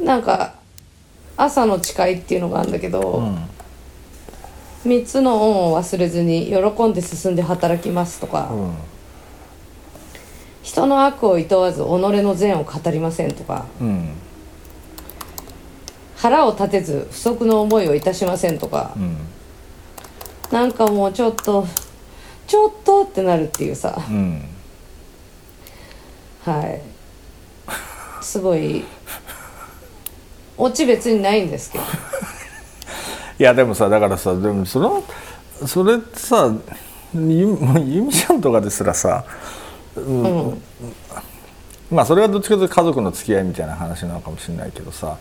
なんか朝の誓いっていうのがあるんだけど、うん。3つの恩を忘れずに喜んで進んで働きますとか、うん。人の悪を厭わず己の善を語りませんとかうん腹を立てず不足の思いをいたしませんとか。う、ん。なんかもうちょっとちょっとってなるっていうさ。うん。はい。すごいオチ別にないんですけど。(laughs) いやでもさだからさでもそのそれってさゆゆみちゃんとかですらさ、うん。まあそれはどっちかというと家族の付き合いみたいな話なのかもしれないけどさ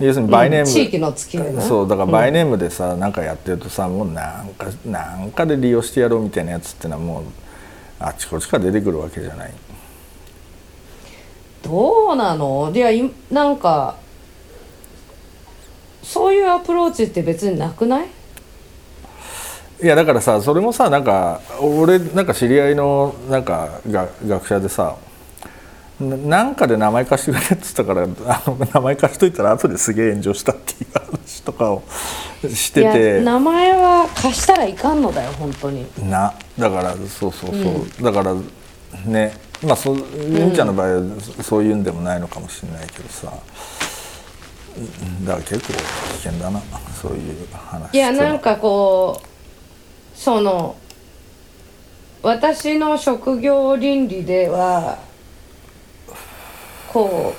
要するにバイネーム、地域の付き合いなそうだからバイネームでさ、なんかやってるとさもうなんかなんかで利用してやろうみたいなやつってのはもうあっちこっちから出てくるわけじゃない。どうなの？いやいなんかそういうアプローチって別になくない？いやだからさそれもさなんか俺なんか知り合いのなんかが学者でさななんかで名前貸してくれっつったからあの名前貸しといたら後ですげえ炎上したっていう話とかをしていやて名前は貸したらいかんのだよ本当に。なだからそうそうそう、だからねまあそうゆんちゃんの場合はそういうんでもないのかもしれないけどさ。うんだから結構危険だなそういう話いやなんかこうその私の職業倫理ではこ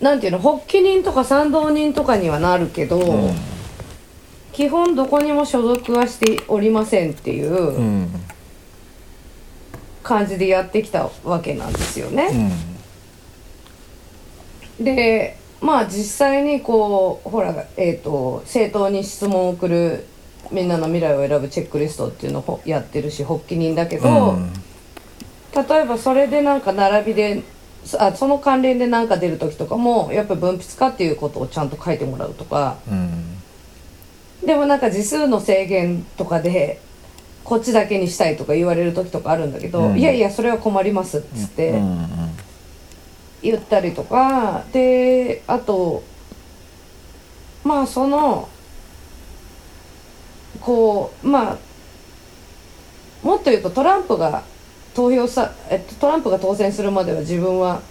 うなんていうの発起人とか賛同人とかにはなるけど、基本どこにも所属はしておりませんっていううん。感じでやってきたわけなんですよね。うん。でまあ実際にこうほら、えー、と政党に質問を送るみんなの未来を選ぶチェックリストっていうのをやってるし発起人だけど、うん例えばそれでなんか並びでそあその関連で何か出る時とかもやっぱり分泌化っていうことをちゃんと書いてもらうとか。うん。でもなんか字数の制限とかでこっちだけにしたいとか言われる時とかあるんだけど、うん。いやいやそれは困りますっつって。うん。言ったりとか。であとまあそのこうまあもっと言うとトランプが投票さ、えっと、トランプが当選するまでは自分は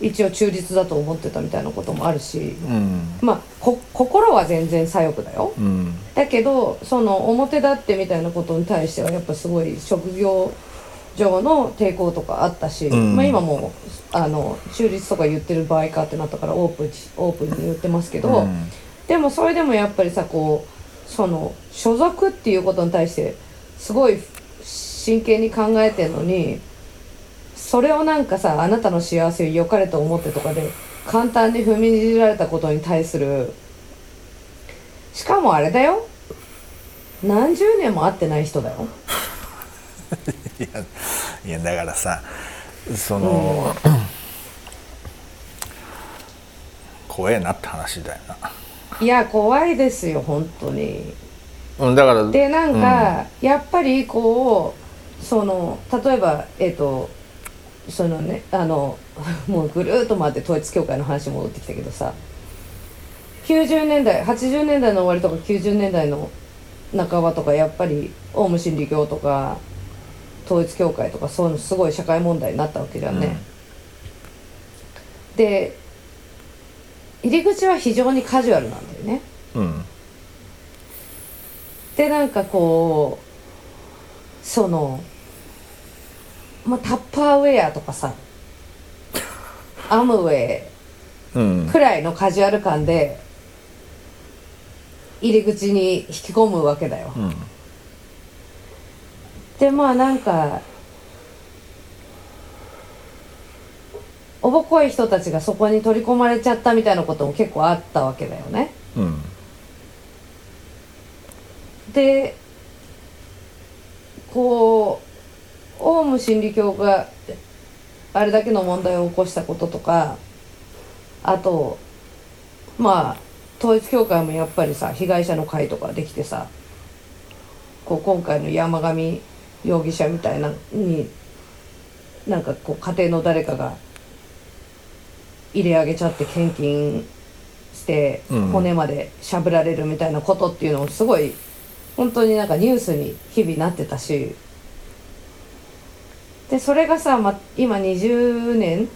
一応中立だと思ってたみたいなこともあるしうん。まあこ心は全然左翼だよ。うん。だけどその表立ってみたいなことに対してはやっぱすごい職業上の抵抗とかあったし、うん。まあ、今もあの中立とか言ってる場合かってなったからオープンにオープンに言ってますけど、うん。でもそれでもやっぱりさこうその所属っていうことに対してすごい真剣に考えてんのにそれをなんかさあなたの幸せを良かれと思ってとかで簡単に踏みにじられたことに対するしかもあれだよ。何十年も会ってない人だよ。(laughs) いやいやだからさその、怖えなって話だよいや怖いですよ本当に。な、うん、だからでなんか、やっぱりこうその例えばえっ、とそのねあの (laughs) もうぐるーっと回って統一教会の話に戻ってきたけどさ90年代80年代の終わりとか90年代の半ばとかやっぱりオウム真理教とか統一教会とかそういうのすごい社会問題になったわけじゃんね。で入り口は非常にカジュアルなんだよね。うんでなんかこうそのまあタッパーウェアとかさアムウェうん。イくらいのカジュアル感で入り口に引き込むわけだよ、うん。でまあなんかおぼこい人たちがそこに取り込まれちゃったみたいなことも結構あったわけだよね。うん。でこうオウム真理教があれだけの問題を起こしたこととかあとまあ統一教会もやっぱりさ被害者の会とかできてさこう今回の山上容疑者みたいなになんかこう家庭の誰かが入れ上げちゃって献金してうん。骨までしゃぶられるみたいなことっていうのをすごい本当になんかニュースに日々なってたしでそれがさ、ま、今20年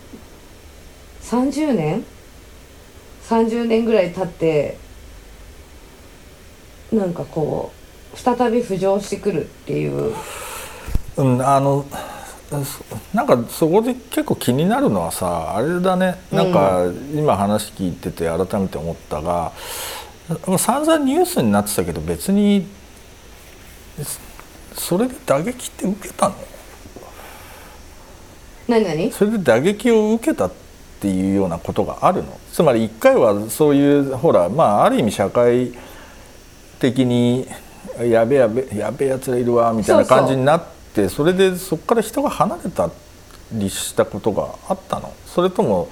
？30年？30年ぐらい経ってなんかこう再び浮上してくるっていう。うん、あのそなんかそこで結構気になるのはさあれだね。なんか今話聞いてて改めて思ったが、もう散々ニュースになってたけど別にそれで打撃って受けたの？何何？それで打撃を受けたっていうようなことがあるの？つまり一回はそういうほらまあある意味社会的にやべえやべえやべえやつらいるわみたいな感じになってそれでそこから人が離れたりしたことがあったの？それとも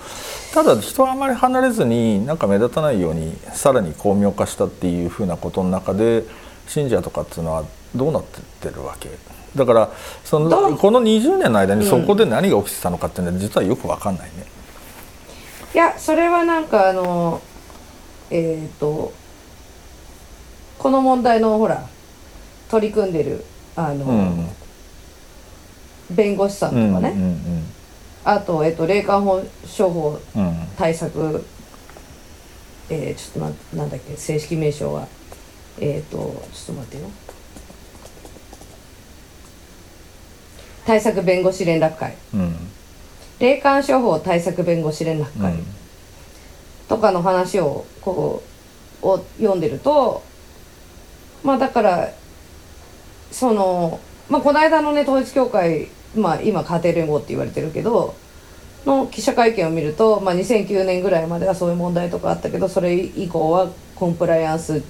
ただ人はあまり離れずになんか目立たないようにさらに巧妙化したっていうふうなことの中で信者とかっていうのはどうなってってるわけ？だからそのこの20年の間にそこで何が起きてたのかっていうのは実はよく分かんないね。いやそれはなんかあのえっ、とこの問題のほら取り組んでるあの、うん。弁護士さんとかね、うんうんあと、えっと、霊感商法うん。うん対策、えー、ちょっとなんなんだっけ正式名称は。えっ、とちょっと待ってよ対策弁護士連絡会。うん霊感商法対策弁護士連絡会。とかの話をこうを読んでるとまあだからそのまあこの間のね統一教会まあ今家庭連合って言われてるけどの記者会見を見ると、まあ、2009年ぐらいまではそういう問題とかあったけどそれ以降はコンプライアンス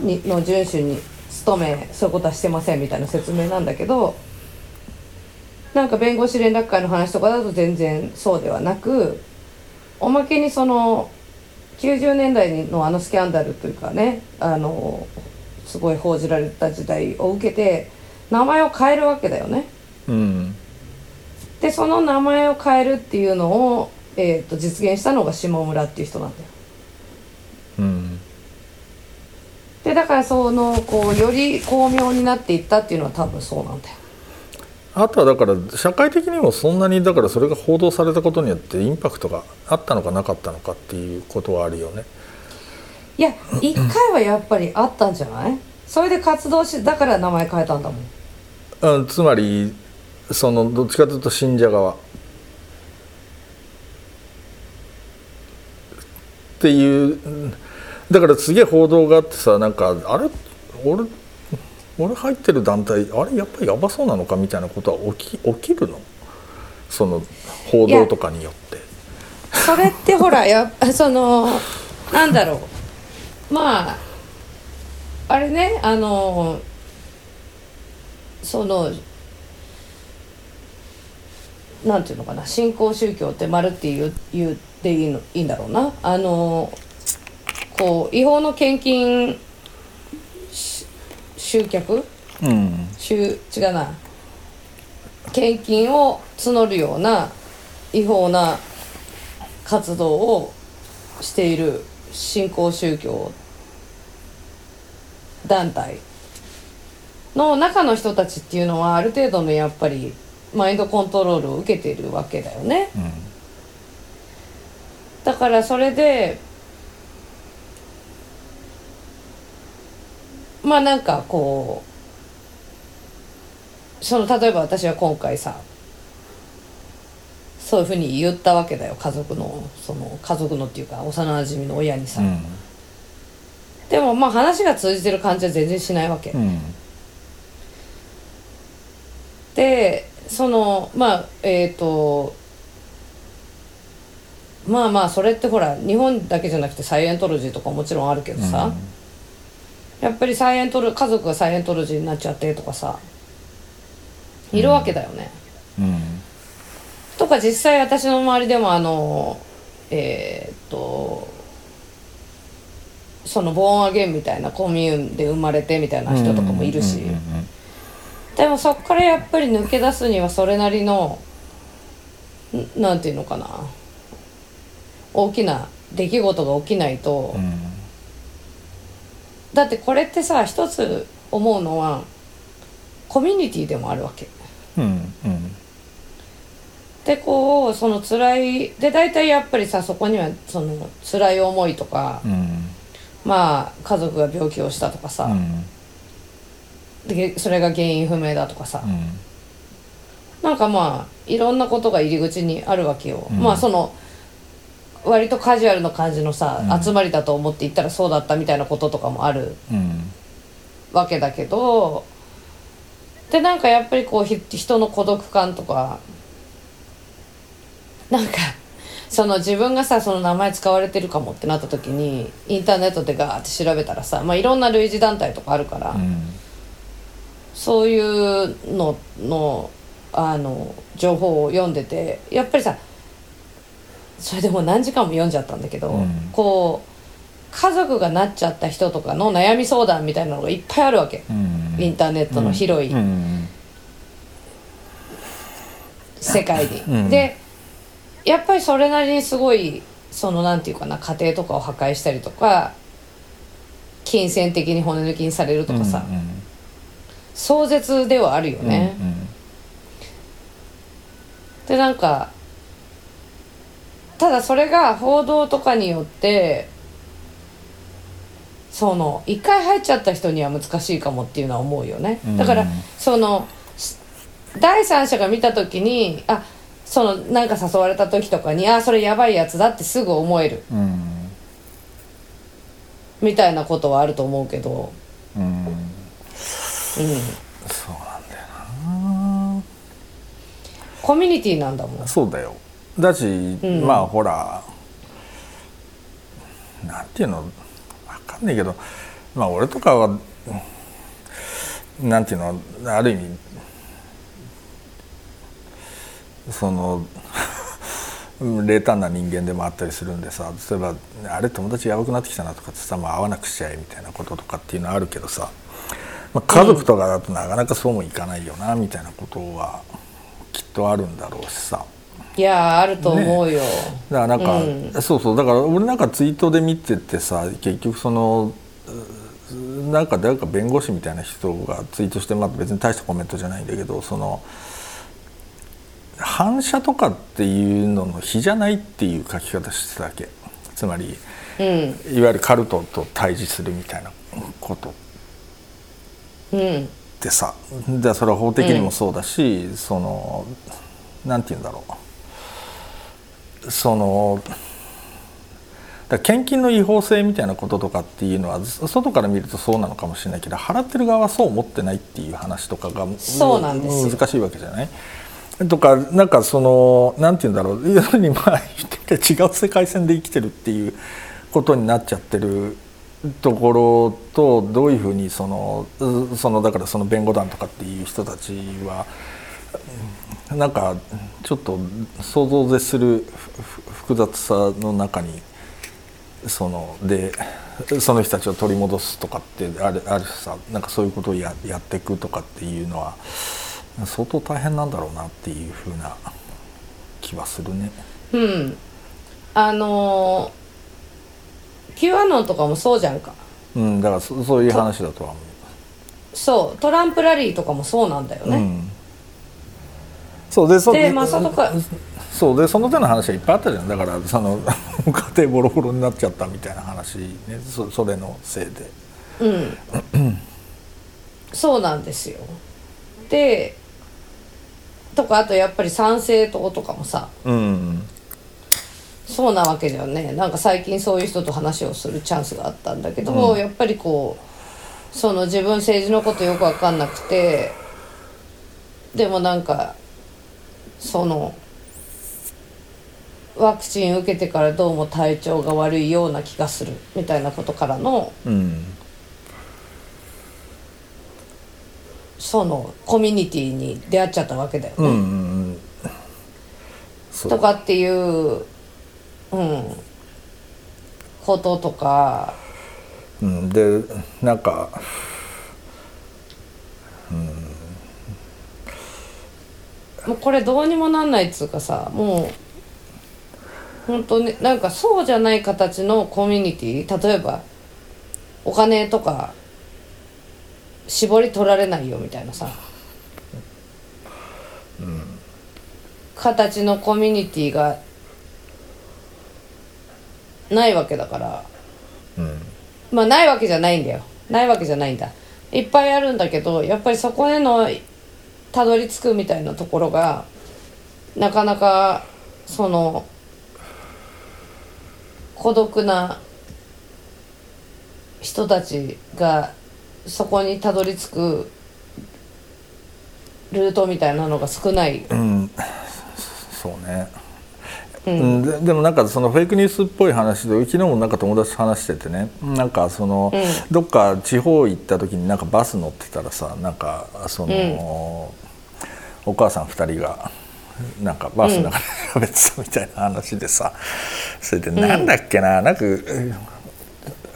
にの遵守に努めそういうことはしてませんみたいな説明なんだけどなんか弁護士連絡会の話とかだと全然そうではなくおまけにその90年代のあのスキャンダルというかねあのすごい報じられた時代を受けて名前を変えるわけだよね。うんでその名前を変えるっていうのを、えー、と実現したのが下村っていう人なんだよ。うんでだからそのこうより巧妙になっていったっていうのは多分そうなんだよ。あとはだから社会的にもそんなにだからそれが報道されたことによってインパクトがあったのかなかったのかっていうことはあるよね。いや一回はやっぱりあったんじゃない？それで活動しだから名前変えたんだもん。うん、つまりそのどっちかというと信者側っていううんだからすげえ報道があってさなんかあれ？俺俺入ってる団体あれやっぱりやばそうなのかみたいなことは起き起きるの？その報道とかによって。それってほら (laughs) やそのなんだろう。まああれねあのそのなんていうのかな新興宗教って丸って言う言っていいのいいんだろうな。あのこう違法の献金し集客？うん。集違うな。献金を募るような違法な活動をしている新興宗教団体の中の人たちっていうのはある程度のやっぱりマインドコントロールを受けているわけだよね。うん。だからそれでまあなんかこうその例えば私は今回さそういうふうに言ったわけだよ。家族のその家族のっていうか幼馴染の親にさ、うん。でもまあ話が通じてる感じは全然しないわけ、うん。でそのまあえっ、とまあまあそれってほら日本だけじゃなくてサイエントロジーとかもちろんあるけどさ、やっぱりサイエントロ家族がサイエントロジーになっちゃってとかさ。いるわけだよね。うん。とか実際私の周りでもあのえーっとそのボーンアゲンみたいなコミューンで生まれてみたいな人とかもいるし。うんうんでもそっからやっぱり抜け出すにはそれなりのんなんていうのかな。大きな出来事が起きないと、うんうんだってこれってさ一つ思うのはコミュニティでもあるわけ。うんうん。でこうその辛いで大体やっぱりさそこにはその辛い思いとか、うん。まあ家族が病気をしたとかさ、うん。でそれが原因不明だとかさ、うん。なんかまあいろんなことが入り口にあるわけよ、うん。まあその割とカジュアルな感じのさ、うん。集まりだと思って行ったらそうだったみたいなこととかもあるうん。わけだけどでなんかやっぱりこうひ人の孤独感とかなんかその自分がさその名前使われてるかもってなった時にインターネットでガーって調べたらさ、まあ、いろんな類似団体とかあるから、うん。そういうののあの情報を読んでてやっぱりさそれでもう何時間も読んじゃったんだけど、うん。こう家族がなっちゃった人とかの悩み相談みたいなのがいっぱいあるわけ、うん。インターネットの広いうん。世界に。うん。でやっぱりそれなりにすごいそのなんていうかな家庭とかを破壊したりとか金銭的に骨抜きにされるとかさ、うん壮絶ではあるようんね。でなんかただそれが報道とかによってその一回入っちゃった人には難しいかもっていうのは思うよね。うん。だからそのし第三者が見た時にあそのなんか誘われた時とかにあそれやばいやつだってすぐ思える。みたいなことはあると思うけど。うん。うん。そうなんだよコミュニティなんだもん。なそうだよだし、ん。まあほらなんていうのわかんないけどまあ俺とかはうんなんていうのある意味そのうん (laughs) 冷淡な人間でもあったりするんでさ例えば「あれ友達やばくなってきたな」とかってさ、まあ、会わなくしちゃえみたいなこととかっていうのはあるけどさ、まあ、家族とかだとなかなかそうもいかないよなみたいなことはきっとあるんだろうしさいやーあると思うよ、だからなんか、うん。そうそうだから俺なんかツイートで見ててさ結局そのうなんか誰か弁護士みたいな人がツイートして、まあ、別に大したコメントじゃないんだけどその反射とかっていうのの比じゃないっていう書き方してたわけ。つまりうん。いわゆるカルトと対峙するみたいなこと。うん。ってさでそれは法的にもそうだし、そのなんて言うんだろうそのだ献金の違法性みたいなこととかっていうのは外から見るとそうなのかもしれないけど払ってる側はそう思ってないっていう話とかがそうなんですよ。難しいわけじゃない？とかなんかそのなんて言うんだろう。要するにまあ言ってて違う世界線で生きてるっていうことになっちゃってるところとどういうふうにそのうそのだからその弁護団とかっていう人たちはうんなんかちょっと想像を絶する複雑さの中にそのでその人たちを取り戻すとかってあるあるしさなんかそういうことをややっていくとかっていうのは相当大変なんだろうなっていうふうな気はするね。うんあのー、Q アノンとかもそうじゃんかうん、だからそそういう話だとは思そうトランプラリーとかもそうなんだよう。うね、ん、そうでそでまあ外からそうでその手の話はいっぱいあったじゃん。だからその (laughs) 家庭ボロボロになっちゃったみたいな話ね。そそれのせいで。うん。そうなんですよ。でとかあとやっぱり参政党とかもさ。うん。そうなわけだよね。なんか最近そういう人と話をするチャンスがあったんだけど、うん。やっぱりこうその自分政治のことよく分かんなくてでもなんかそのワクチン受けてからどうも体調が悪いような気がするみたいなことからのうんそのコミュニティに出会っちゃったわけだよね。うんうんうん。とかっていう、うん、こととか。うん、でなんかもうこれどうにもなんないっつうかさもう本当になんかそうじゃない形のコミュニティ例えばお金とか絞り取られないよみたいなさ、形のコミュニティがないわけだから。うん。まあないわけじゃないんだよ。ないわけじゃないんだ。いっぱいあるんだけどやっぱりそこへのたどり着くみたいなところがなかなかその孤独な人たちがそこにたどり着くルートみたいなのが少ない。うん。そうね、うん。ででもなんかそのフェイクニュースっぽい話で昨日もなんか友達と話しててね。なんかその、うん。どっか地方行った時になんかバス乗ってたらさなんかその、お母さん2人がなんかバースの中で選べてたみたいな話でさ、それでなんだっけな、なんか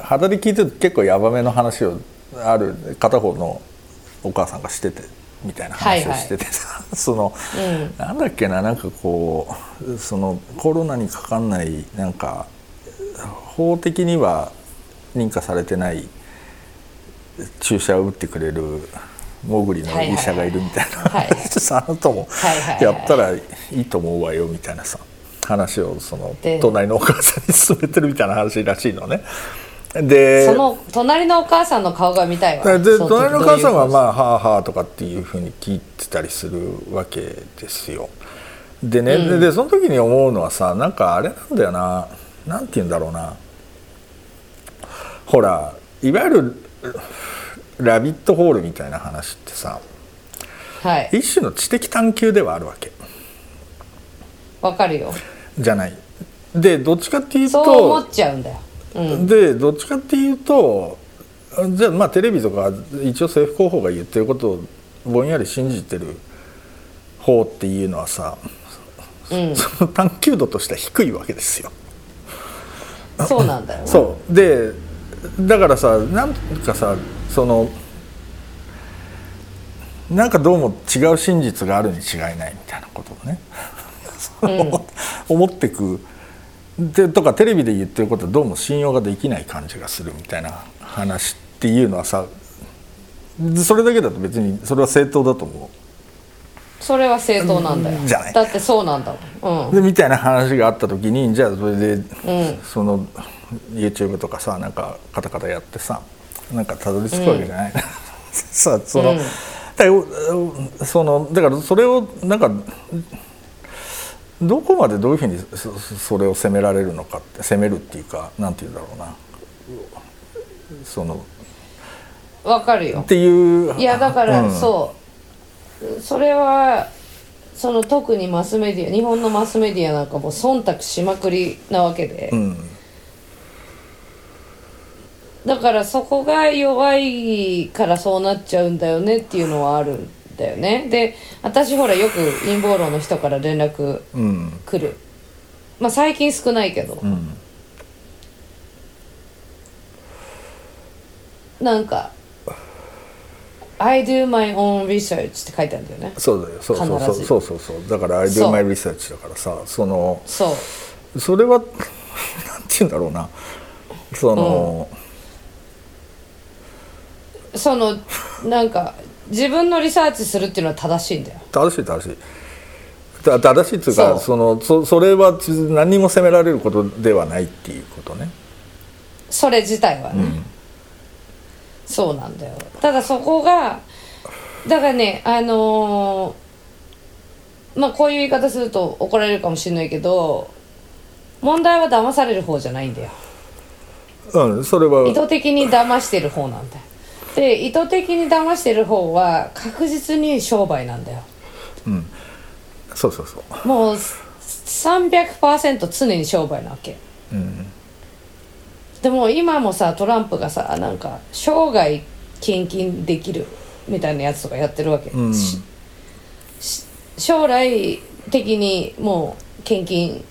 肌で聞いてると結構ヤバめの話をある片方のお母さんがしててみたいな話をしててさ、はいはい、その、うん、なんだっけななんかこうそのコロナにかかんないなんか法的には認可されてない注射を打ってくれるモグリの医者がいるみたいな、はい。はい、あなたもやったらいいと思うわよみたいなさ。話をその隣のお母さんに勧めてるみたいな話らしいのね。でその隣のお母さんの顔が見たいわ。で隣のお母さんはまあ「はあはあ」とかっていうふうに聞いてたりするわけですよ。でね、うん、でその時に思うのはさなんかあれなんだよな。なんて言うんだろうな。ほらいわゆるラビットホールみたいな話ってさ、はい、一種の知的探求ではあるわけ。わかるよ。じゃない。でどっちかっていうとそう思っちゃうんだよ。うん、でどっちかっていうとじゃあまあテレビとか一応政府広報が言ってることをぼんやり信じてる方っていうのはさ、うん、その探求度としては低いわけですよ。そうなんだよ、ね、そうでだからさなんかさそのなんかどうも違う真実があるに違いないみたいなことをね、うん、(laughs) 思ってく。でとかテレビで言ってることはどうも信用ができない感じがするみたいな話っていうのはさそれだけだと別にそれは正当だと思う。それは正当なんだよ。じゃない。だってそうなんだもん、うん、でみたいな話があった時にじゃあそれで、うん、その YouTube とかさなんかカタカタやってさなんかたどり着くわけじゃない、うん、(laughs) さあその、だそのだからそれをなんかどこまでどういうふうにそれを責められるのかって責めるっていうかなんて言うんだろうな。そのわかるよ。っていう。いやだから、うん、そう。それはその特にマスメディア日本のマスメディアなんかも忖度しまくりなわけで、うん、だからそこが弱いからそうなっちゃうんだよねっていうのはあるだよね。で私ほらよく陰謀論の人から連絡来る、うん、まあ最近少ないけど、うん、なんか「I do my own research」って書いてあるんだよね。そうだよ。そうそうそう。そうそうそう。だから「I do my research」だからさそのそう。それは (laughs) なんて言うんだろうな。その、うん、そのなんか自分のリサーチするっていうのは正しいんだよ。正しい正しい。正しいっていうかそのそそれは何にも責められることではないっていうことね。それ自体はね、うん、そうなんだよ。ただそこがだからねあのー、まあこういう言い方すると怒られるかもしれないけど問題は騙される方じゃないんだよ。うんそれは。意図的に騙してる方なんだよで意図的に騙してる方は確実に商売なんだよ。うん。そうそうそう。もう300%常に商売なわけ、うん、でも今もさトランプがさなんか生涯献金できるみたいなやつとかやってるわけ、うん、将来的にもう献金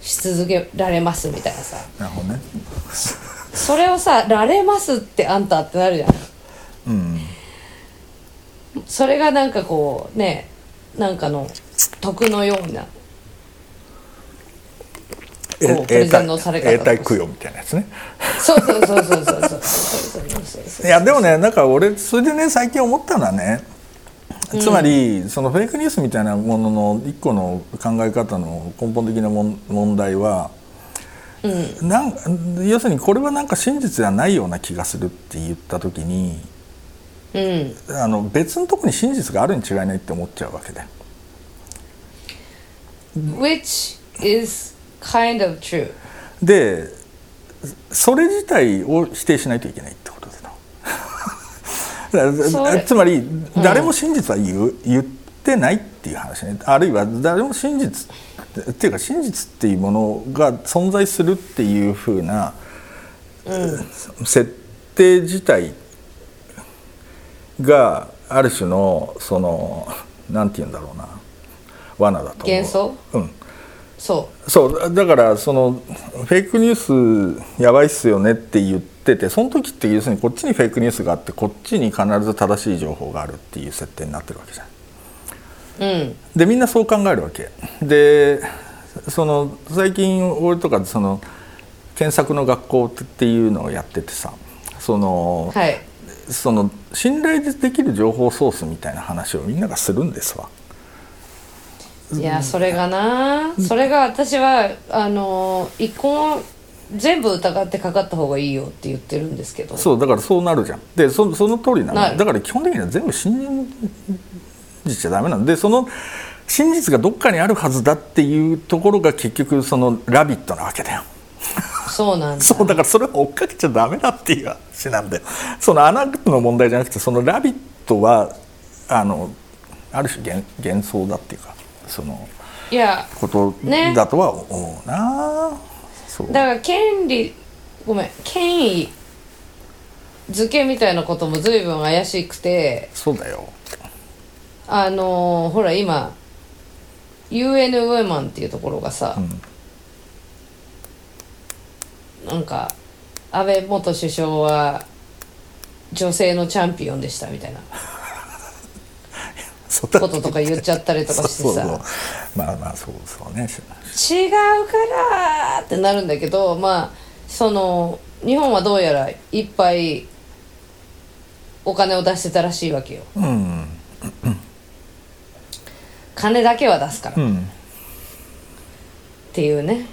し続けられますみたいなさ。なるほどね。それをさ「られます」ってあんたってなるじゃんうん、それがなんかこうねなんかの徳のような永代供養みたいなやつね。そうそうそうそうそう。そういやでもねなんか俺それでね最近思ったのはねつまり、うん、そのフェイクニュースみたいなものの一個の考え方の根本的な問題は、うん、なん要するにこれはなんか真実ではないような気がするって言った時にうん、あの別のとこに真実があるに違いないって思っちゃうわけで。Which is kind of true. でそれ自体を否定しないといけないってことだ (laughs) つまり誰も真実は言う、うん、言ってないっていう話ね。あるいは誰も真実っていうか真実っていうものが存在するっていうふうな、うん、設定自体がある種のそのなんて言うんだろうな。罠だと思う。幻想？うん。そそう。だからそのフェイクニュースやばいっすよねって言っててその時って要するにこっちにフェイクニュースがあってこっちに必ず正しい情報があるっていう設定になってるわけじゃん。ううん。でみんなそう考えるわけ。でその最近俺とかその検索の学校っていうのをやっててさその、はいその信頼できる情報ソースみたいな話をみんながするんですわ。いやそれがなそれが私はあの一個も全部疑ってかかった方がいいよって言ってるんですけどそうだからそうなるじゃんでそその通りなのだから基本的には全部信じちゃダメなんでその真実がどっかにあるはずだっていうところが結局その「ラビット!」なわけだよ。そうなんだ。そうだからそれを追っかけちゃダメだっていう話なんだよ。そのアナの問題じゃなくてその「ラビット!」はあのある種幻幻想だっていうかそのいやことねだとは思うな、そう。だから権利ごめん権威付けみたいなことも随分怪しくてそうだよ。あのーほら今 UN ウェマンっていうところがさ、なんか安倍元首相は女性のチャンピオンでしたみたいな。(laughs) こととか言っちゃったりとかしてさ。まあまあそうそうね。違うからってなるんだけどまあその日本はどうやらいっぱいお金を出してたらしいわけよ。うん。金だけは出すから、っうん。ていうね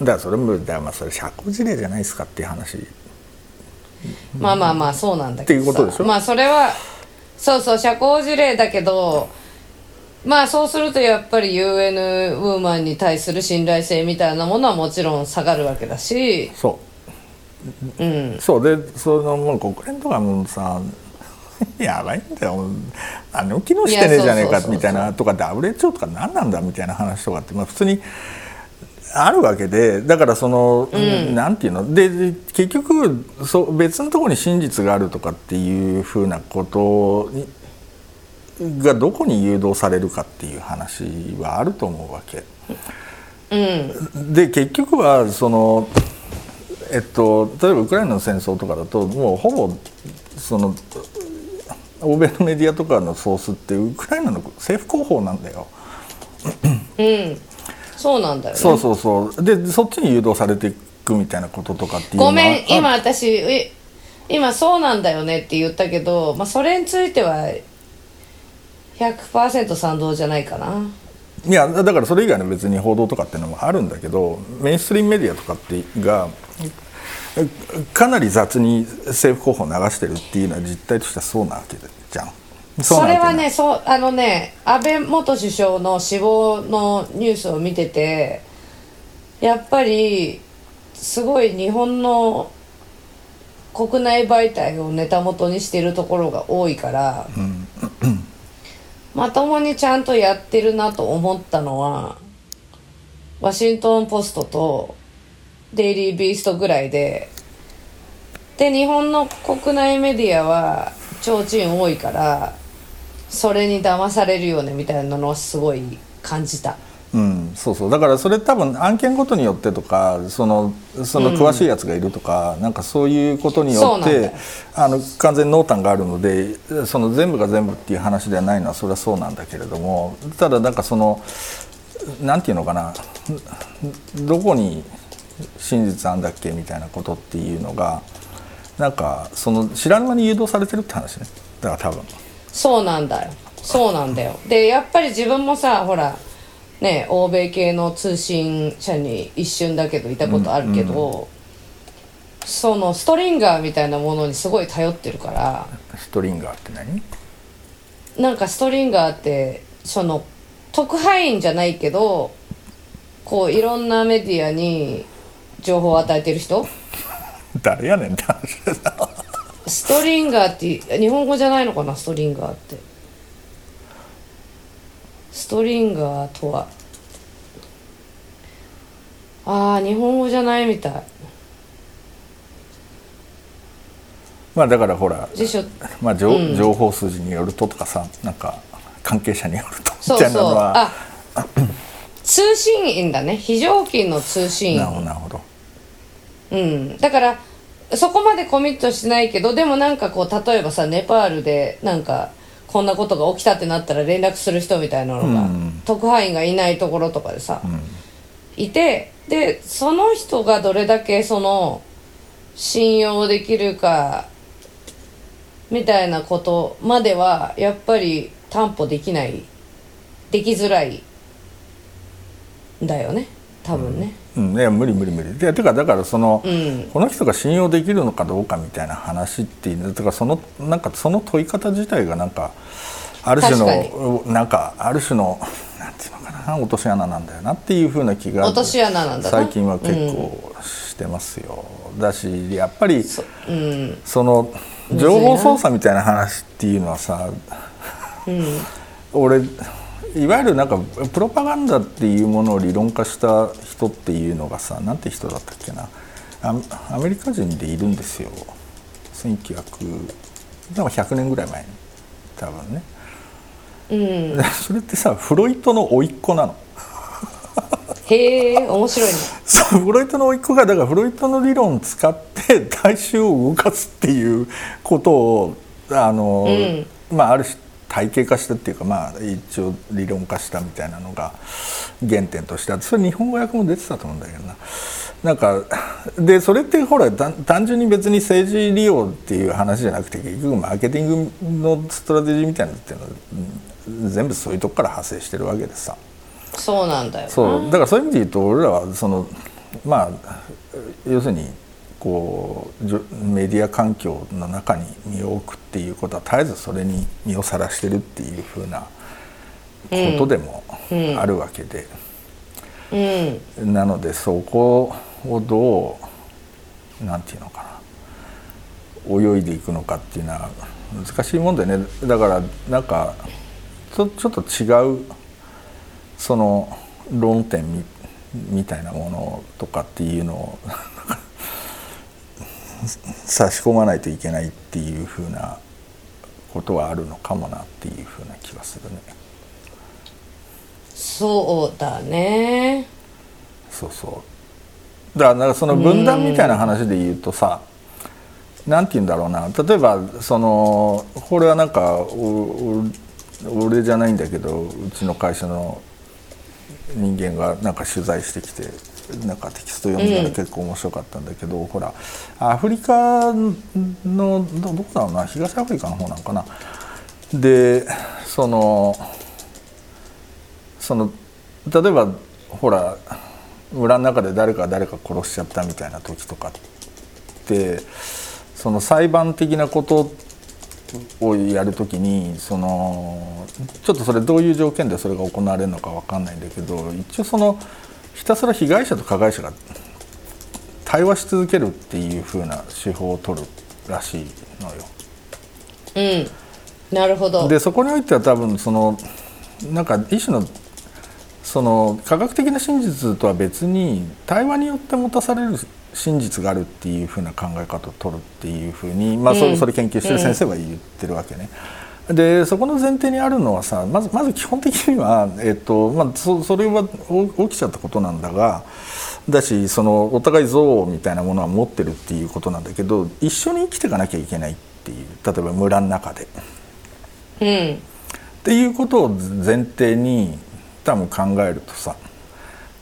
だからそれもだからまあそれ社交辞令じゃないですかっていう話。まあまあまあそうなんだけどさ。っていうことでしょ？まあそれはそうそう社交辞令だけどまあそうするとやっぱり UN ウーマンに対する信頼性みたいなものはもちろん下がるわけだし。そう。ん。うそうでそのもう国連とかもさ (laughs) やばいんだよ。何も機能してねえじゃねえかみたいなとか WHO とか何なんだみたいな話とかって、まあ、普通にあるわけでだからその、なんていうの？でで結局そう別のところに真実があるとかっていうふうなことにがどこに誘導されるかっていう話はあると思うわけ。うんで結局はそのえっと例えばウクライナの戦争とかだともうほぼその欧米のメディアとかのソースってウクライナの政府広報なんだよ。うんそうなんだよね。そうそうそう。でそっちに誘導されていくみたいなこととかっていうごめんあ今私え今そうなんだよねって言ったけど、まあ、それについては100%賛同じゃないかな。いやだからそれ以外の別に報道とかっていうのもあるんだけどメインストリームメディアとかってがかなり雑に政府広報を流してるっていうのは実態としてはそうなわけじゃん。それはねそうあのね安倍元首相の死亡のニュースを見ててやっぱりすごい日本の国内媒体をネタ元にしてるところが多いから、まともにちゃんとやってるなと思ったのはワシントン・ポストとデイリー・ビーストぐらいでで日本の国内メディアは提灯多いからそれに騙されるよねみたいなのはすごい感じた。うん、そうそう。だからそれ多分案件ごとによってとかそのその詳しいやつがいるとか、なんかそういうことによってあの完全に濃淡があるのでその全部が全部っていう話ではないのはそれはそうなんだけれどもただなんかそのなんていうのかなどこに真実あんだっけみたいなことっていうのがなんかその知らぬ間に誘導されてるって話ね。だから多分。そうなんだよ。そうなんだよ。でやっぱり自分もさほらね欧米系の通信社に一瞬だけどいたことあるけど、そのストリンガーみたいなものにすごい頼ってるからストリンガーって何？なんかストリンガーってその特派員じゃないけどこういろんなメディアに情報を与えてる人？(laughs) 誰やねんって話ストリンガーって日本語じゃないのかな？ストリンガーって。ストリンガーとは。ああ日本語じゃないみたい。まあだからほら辞書。まあ情,、うん。情報筋によるととかさなんか関係者によるとそうみたいなのそうあは通信員だね。非常勤の通信員。なるほどなるほど。うん、だからそこまでコミットしないけどでもなんかこう例えばさネパールでなんかこんなことが起きたってなったら連絡する人みたいなのが、うん特派員がいないところとかでさ、いてでその人がどれだけその信用できるかみたいなことまではやっぱり担保できないできづらいんだよね多分ね。うん、いや無理無理無理。でてかだからその、うん。この人が信用できるのかどうかみたいな話っていうだからそのなんかその問い方自体がなんかある種確のなんかある種のなんていうのかな落とし穴なんだよなっていうふうな気が落とし穴なんだな。最近は結構してますよ、だしやっぱりそうん。その情報操作みたいな話っていうのはさ、俺いわゆるなんかプロパガンダっていうものを理論化した人っていうのがさなんて人だったっけな。アアメリカ人でいるんですよ。1900でも100年ぐらい前に。多分ね。うん。で (laughs) それってさフロイトの甥っ子なの。へえ面白いね。(laughs) そうフロイトの甥っ子がだからフロイトの理論を使って大衆を動かすっていうことをあの、まあある種体系化したっていうかまあ一応理論化したみたいなのが原点としてあってそれ日本語訳も出てたと思うんだけどな。なんかでそれってほら単単純に別に政治利用っていう話じゃなくて結局マーケティングのストラテジーみたいなのっていうのはうん全部そういうとこから派生してるわけでさ。そうなんだよなそうだからそういう意味で言うと俺らはそのまあ要するにこうメディア環境の中に身を置くっていうことは絶えずそれに身をさらしてるっていうふうなことでもあるわけで、うんなのでそこをどうなんていうのかな。泳いでいくのかっていうのは難しいもんでね。だからなんかちょちょっと違うその論点みみたいなものとかっていうのを差し込まないといけないっていうふうなことはあるのかもなっていうふうな気はするね。そうだね。そうそう。だからその分断みたいな話で言うとさなんて言うんだろうな。例えばそのこれはなんか俺じゃないんだけどうちの会社の人間がなんか取材してきてなんかテキスト読んだら結構面白かったんだけど、ほらアフリカのどどこだろうな東アフリカの方なんかな。でそのその例えばほら村の中で誰かが誰か殺しちゃったみたいな時とかってその裁判的なことをやるときにそのちょっとそれどういう条件でそれが行われるのかわかんないんだけど一応そのひたすら被害者と加害者が対話し続けるっていう風な手法を取るらしいのよ。うんなるほどでそこにおいては多分そのなんか一種のその科学的な真実とは別に対話によって持たされる真実があるっていうふうな考え方を取るっていうふうに、まあそうんそれ研究してる先生は言ってるわけね。でそこの前提にあるのはさまずまず基本的には、えっとまあ、そそれはお起きちゃったことなんだがだしそのお互い憎悪みたいなものは持ってるっていうことなんだけど一緒に生きていかなきゃいけないっていう例えば村の中で。うんっていうことを前提に多分考えるとさ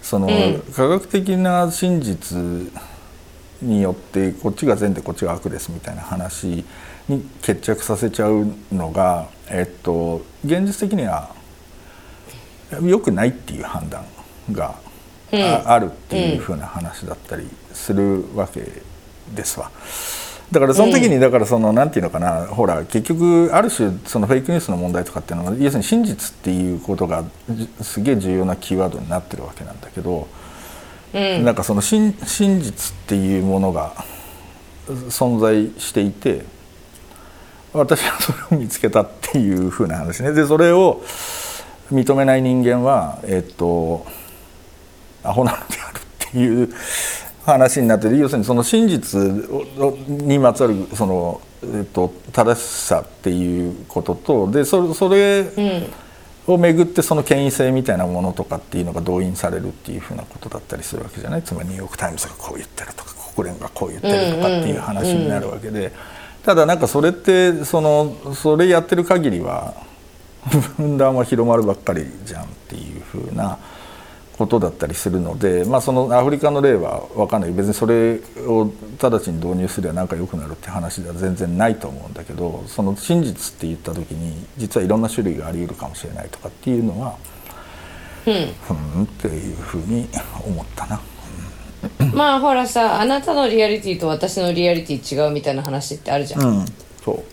その、うん科学的な真実によってこっちが善でこっちが悪ですみたいな話に決着させちゃうのが、えっと、現実的には良くないっていう判断があ,、るっていうふうな話だったりするわけですわ。だからその時にだからそのなんていうのかなほら結局ある種そのフェイクニュースの問題とかっていうのは要するに真実っていうことがじすげえ重要なキーワードになってるわけなんだけど、うんなんかその真真実っていうものが存在していて私はそれを見つけたっていうふうな話ね。でそれを認めない人間はえっとアホなのであるっていう話になってて要するにその真実をにまつわるその、えっと、正しさっていうこととでそれそれうん。をめぐってその権威性みたいなものとかっていうのが動員されるっていうふうなことだったりするわけじゃない？つまりニューヨーク・タイムズがこう言ってるとか国連がこう言ってるとかっていう話になるわけで、ただなんかそれってそのそれやってる限りは (laughs) 分断は広まるばっかりじゃんっていうふうな。ことだったりするので、まあ、そのアフリカの例は分かんない別にそれを直ちに導入すれば何か良くなるって話では全然ないと思うんだけどその真実って言った時に実はいろんな種類があり得るかもしれないとかっていうのはうんうんっていうふうに思ったな。まあほらさあなたのリアリティと私のリアリティ違うみたいな話ってあるじゃん、うん、そう。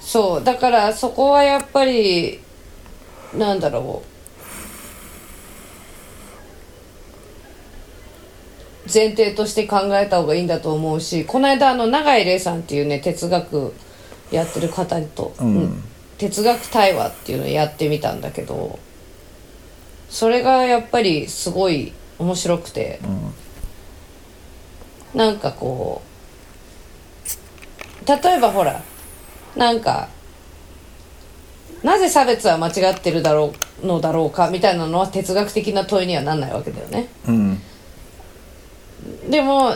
そう。だからそこはやっぱりなんだろう。前提として考えた方がいいんだと思うしこの間あの永井玲さんっていうね哲学やってる方と、うん。うん。哲学対話っていうのをやってみたんだけどそれがやっぱりすごい面白くて、なんかこう例えばほらなんかなぜ差別は間違ってるだろうのだろうかみたいなのは哲学的な問いにはなんないわけだよね。うんでも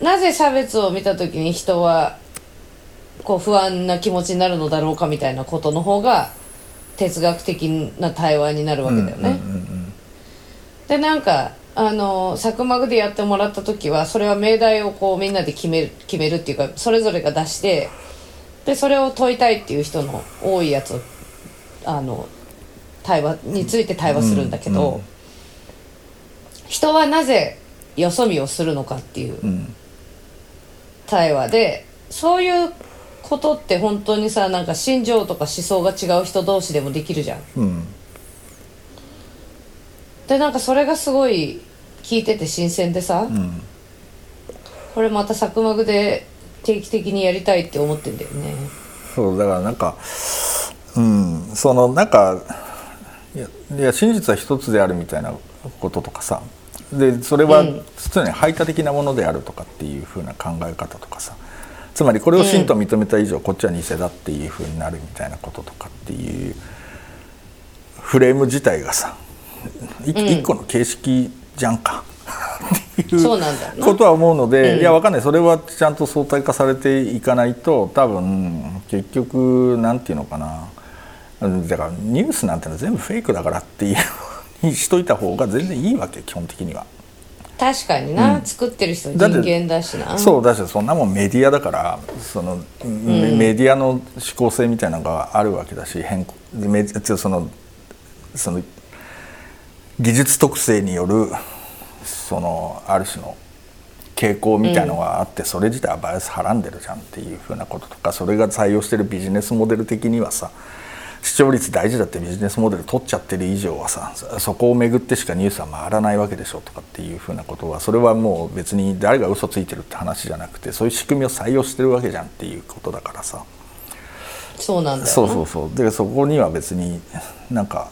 なぜ差別を見た時に人はこう不安な気持ちになるのだろうかみたいなことの方が哲学的な対話になるわけだよね、うんうんでなんかあのサクマグでやってもらった時はそれは命題をこうみんなで決める決めるっていうかそれぞれが出してでそれを問いたいっていう人の多いやつをあの対話について対話するんだけど、うんうん。人はなぜよそ見をするのかっていううん。対話でそういうことって本当にさなんか心情とか思想が違う人同士でもできるじゃん。うんでなんかそれがすごい聞いてて新鮮でさ、うん。これまたサクマグで定期的にやりたいって思ってんだよね。そうだからなんかうんそのなんかいや真実は一つであるみたいなこととかさでそれはうん。常に排他的なものであるとかっていうふうな考え方とかさつまりこれを真と認めた以上、こっちは偽だっていうふうになるみたいなこととかっていうフレーム自体がさい一個の形式じゃんか。っていうことは思うので、うんいやわかんない。それはちゃんと相対化されていかないと多分結局なんていうのかな。うんだからニュースなんてのは全部フェイクだからっていうにしといた方が全然いいわけ基本的には。確かにな、作ってる人人間だしな。そうだしそんなもんメディアだからその、メメディアの思考性みたいなのがあるわけだし変更メディそのその技術特性によるそのある種の傾向みたいのがあって、それ自体はバイアスはらんでるじゃんっていうふうなこととかそれが採用してるビジネスモデル的にはさ視聴率大事だってビジネスモデル取っちゃってる以上はさそそこをめぐってしかニュースは回らないわけでしょとかっていうふうなことはそれはもう別に誰が嘘ついてるって話じゃなくてそういう仕組みを採用してるわけじゃんっていうことだからさ。そうなんだそうそうそう。でそこには別になんか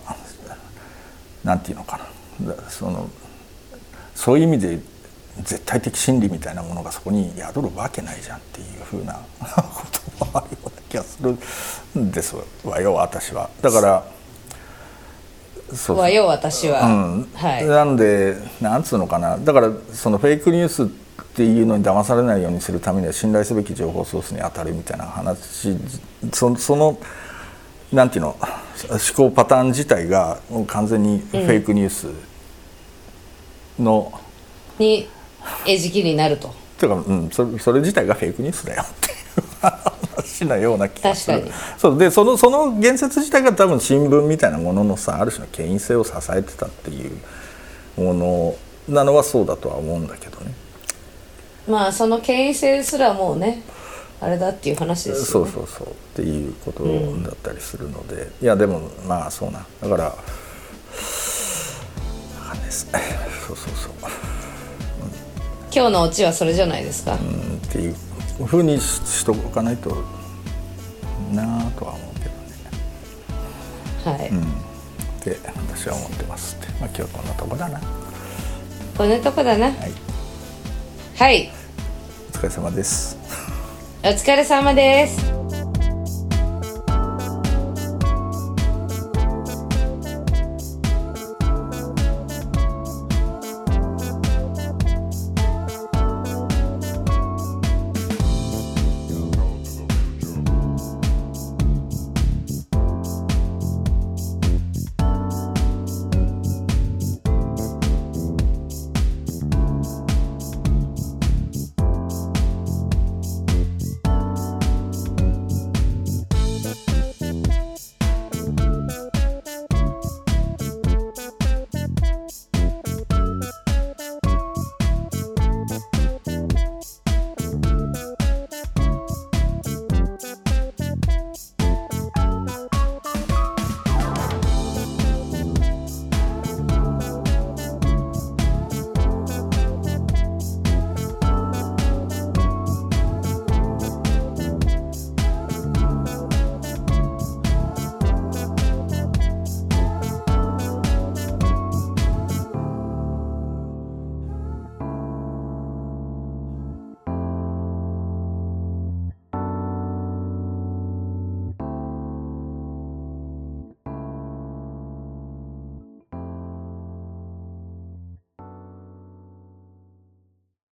なんていうのかな。だそのそういう意味で絶対的真理みたいなものがそこに宿るわけないじゃんっていうふうな (laughs) こともあるような気がするんですわよ私は。だからそうそう。はよ私は、うん。はい。なんでなんつうのかな。だからそのフェイクニュースっていうのに騙されないようにするためには信頼すべき情報ソースに当たるみたいな話。そそのなんていうの思考パターン自体がもう完全にフェイクニュースの、に餌食になると。ていうか、うん、それそれ自体がフェイクニュースだよっていう話なような気がする。確かに。そうでそのその言説自体が多分新聞みたいなもののさある種の権威性を支えてたっていうものなのはそうだとは思うんだけどね。まあその権威性すらもうねあれだっていう話ですよね。そうそうそう。っていうことだったりするので、いやでもまあそうな。だからわかんですそうそうそう。今日のオチはそれじゃないですか、うん。っていうふうにししとかないとなあとは思うけどね。はい、うん。って私は思ってますって。まあ今日こんなとこだな。はこんなとこだな。い。はい。お疲れ様ですお疲れ様です。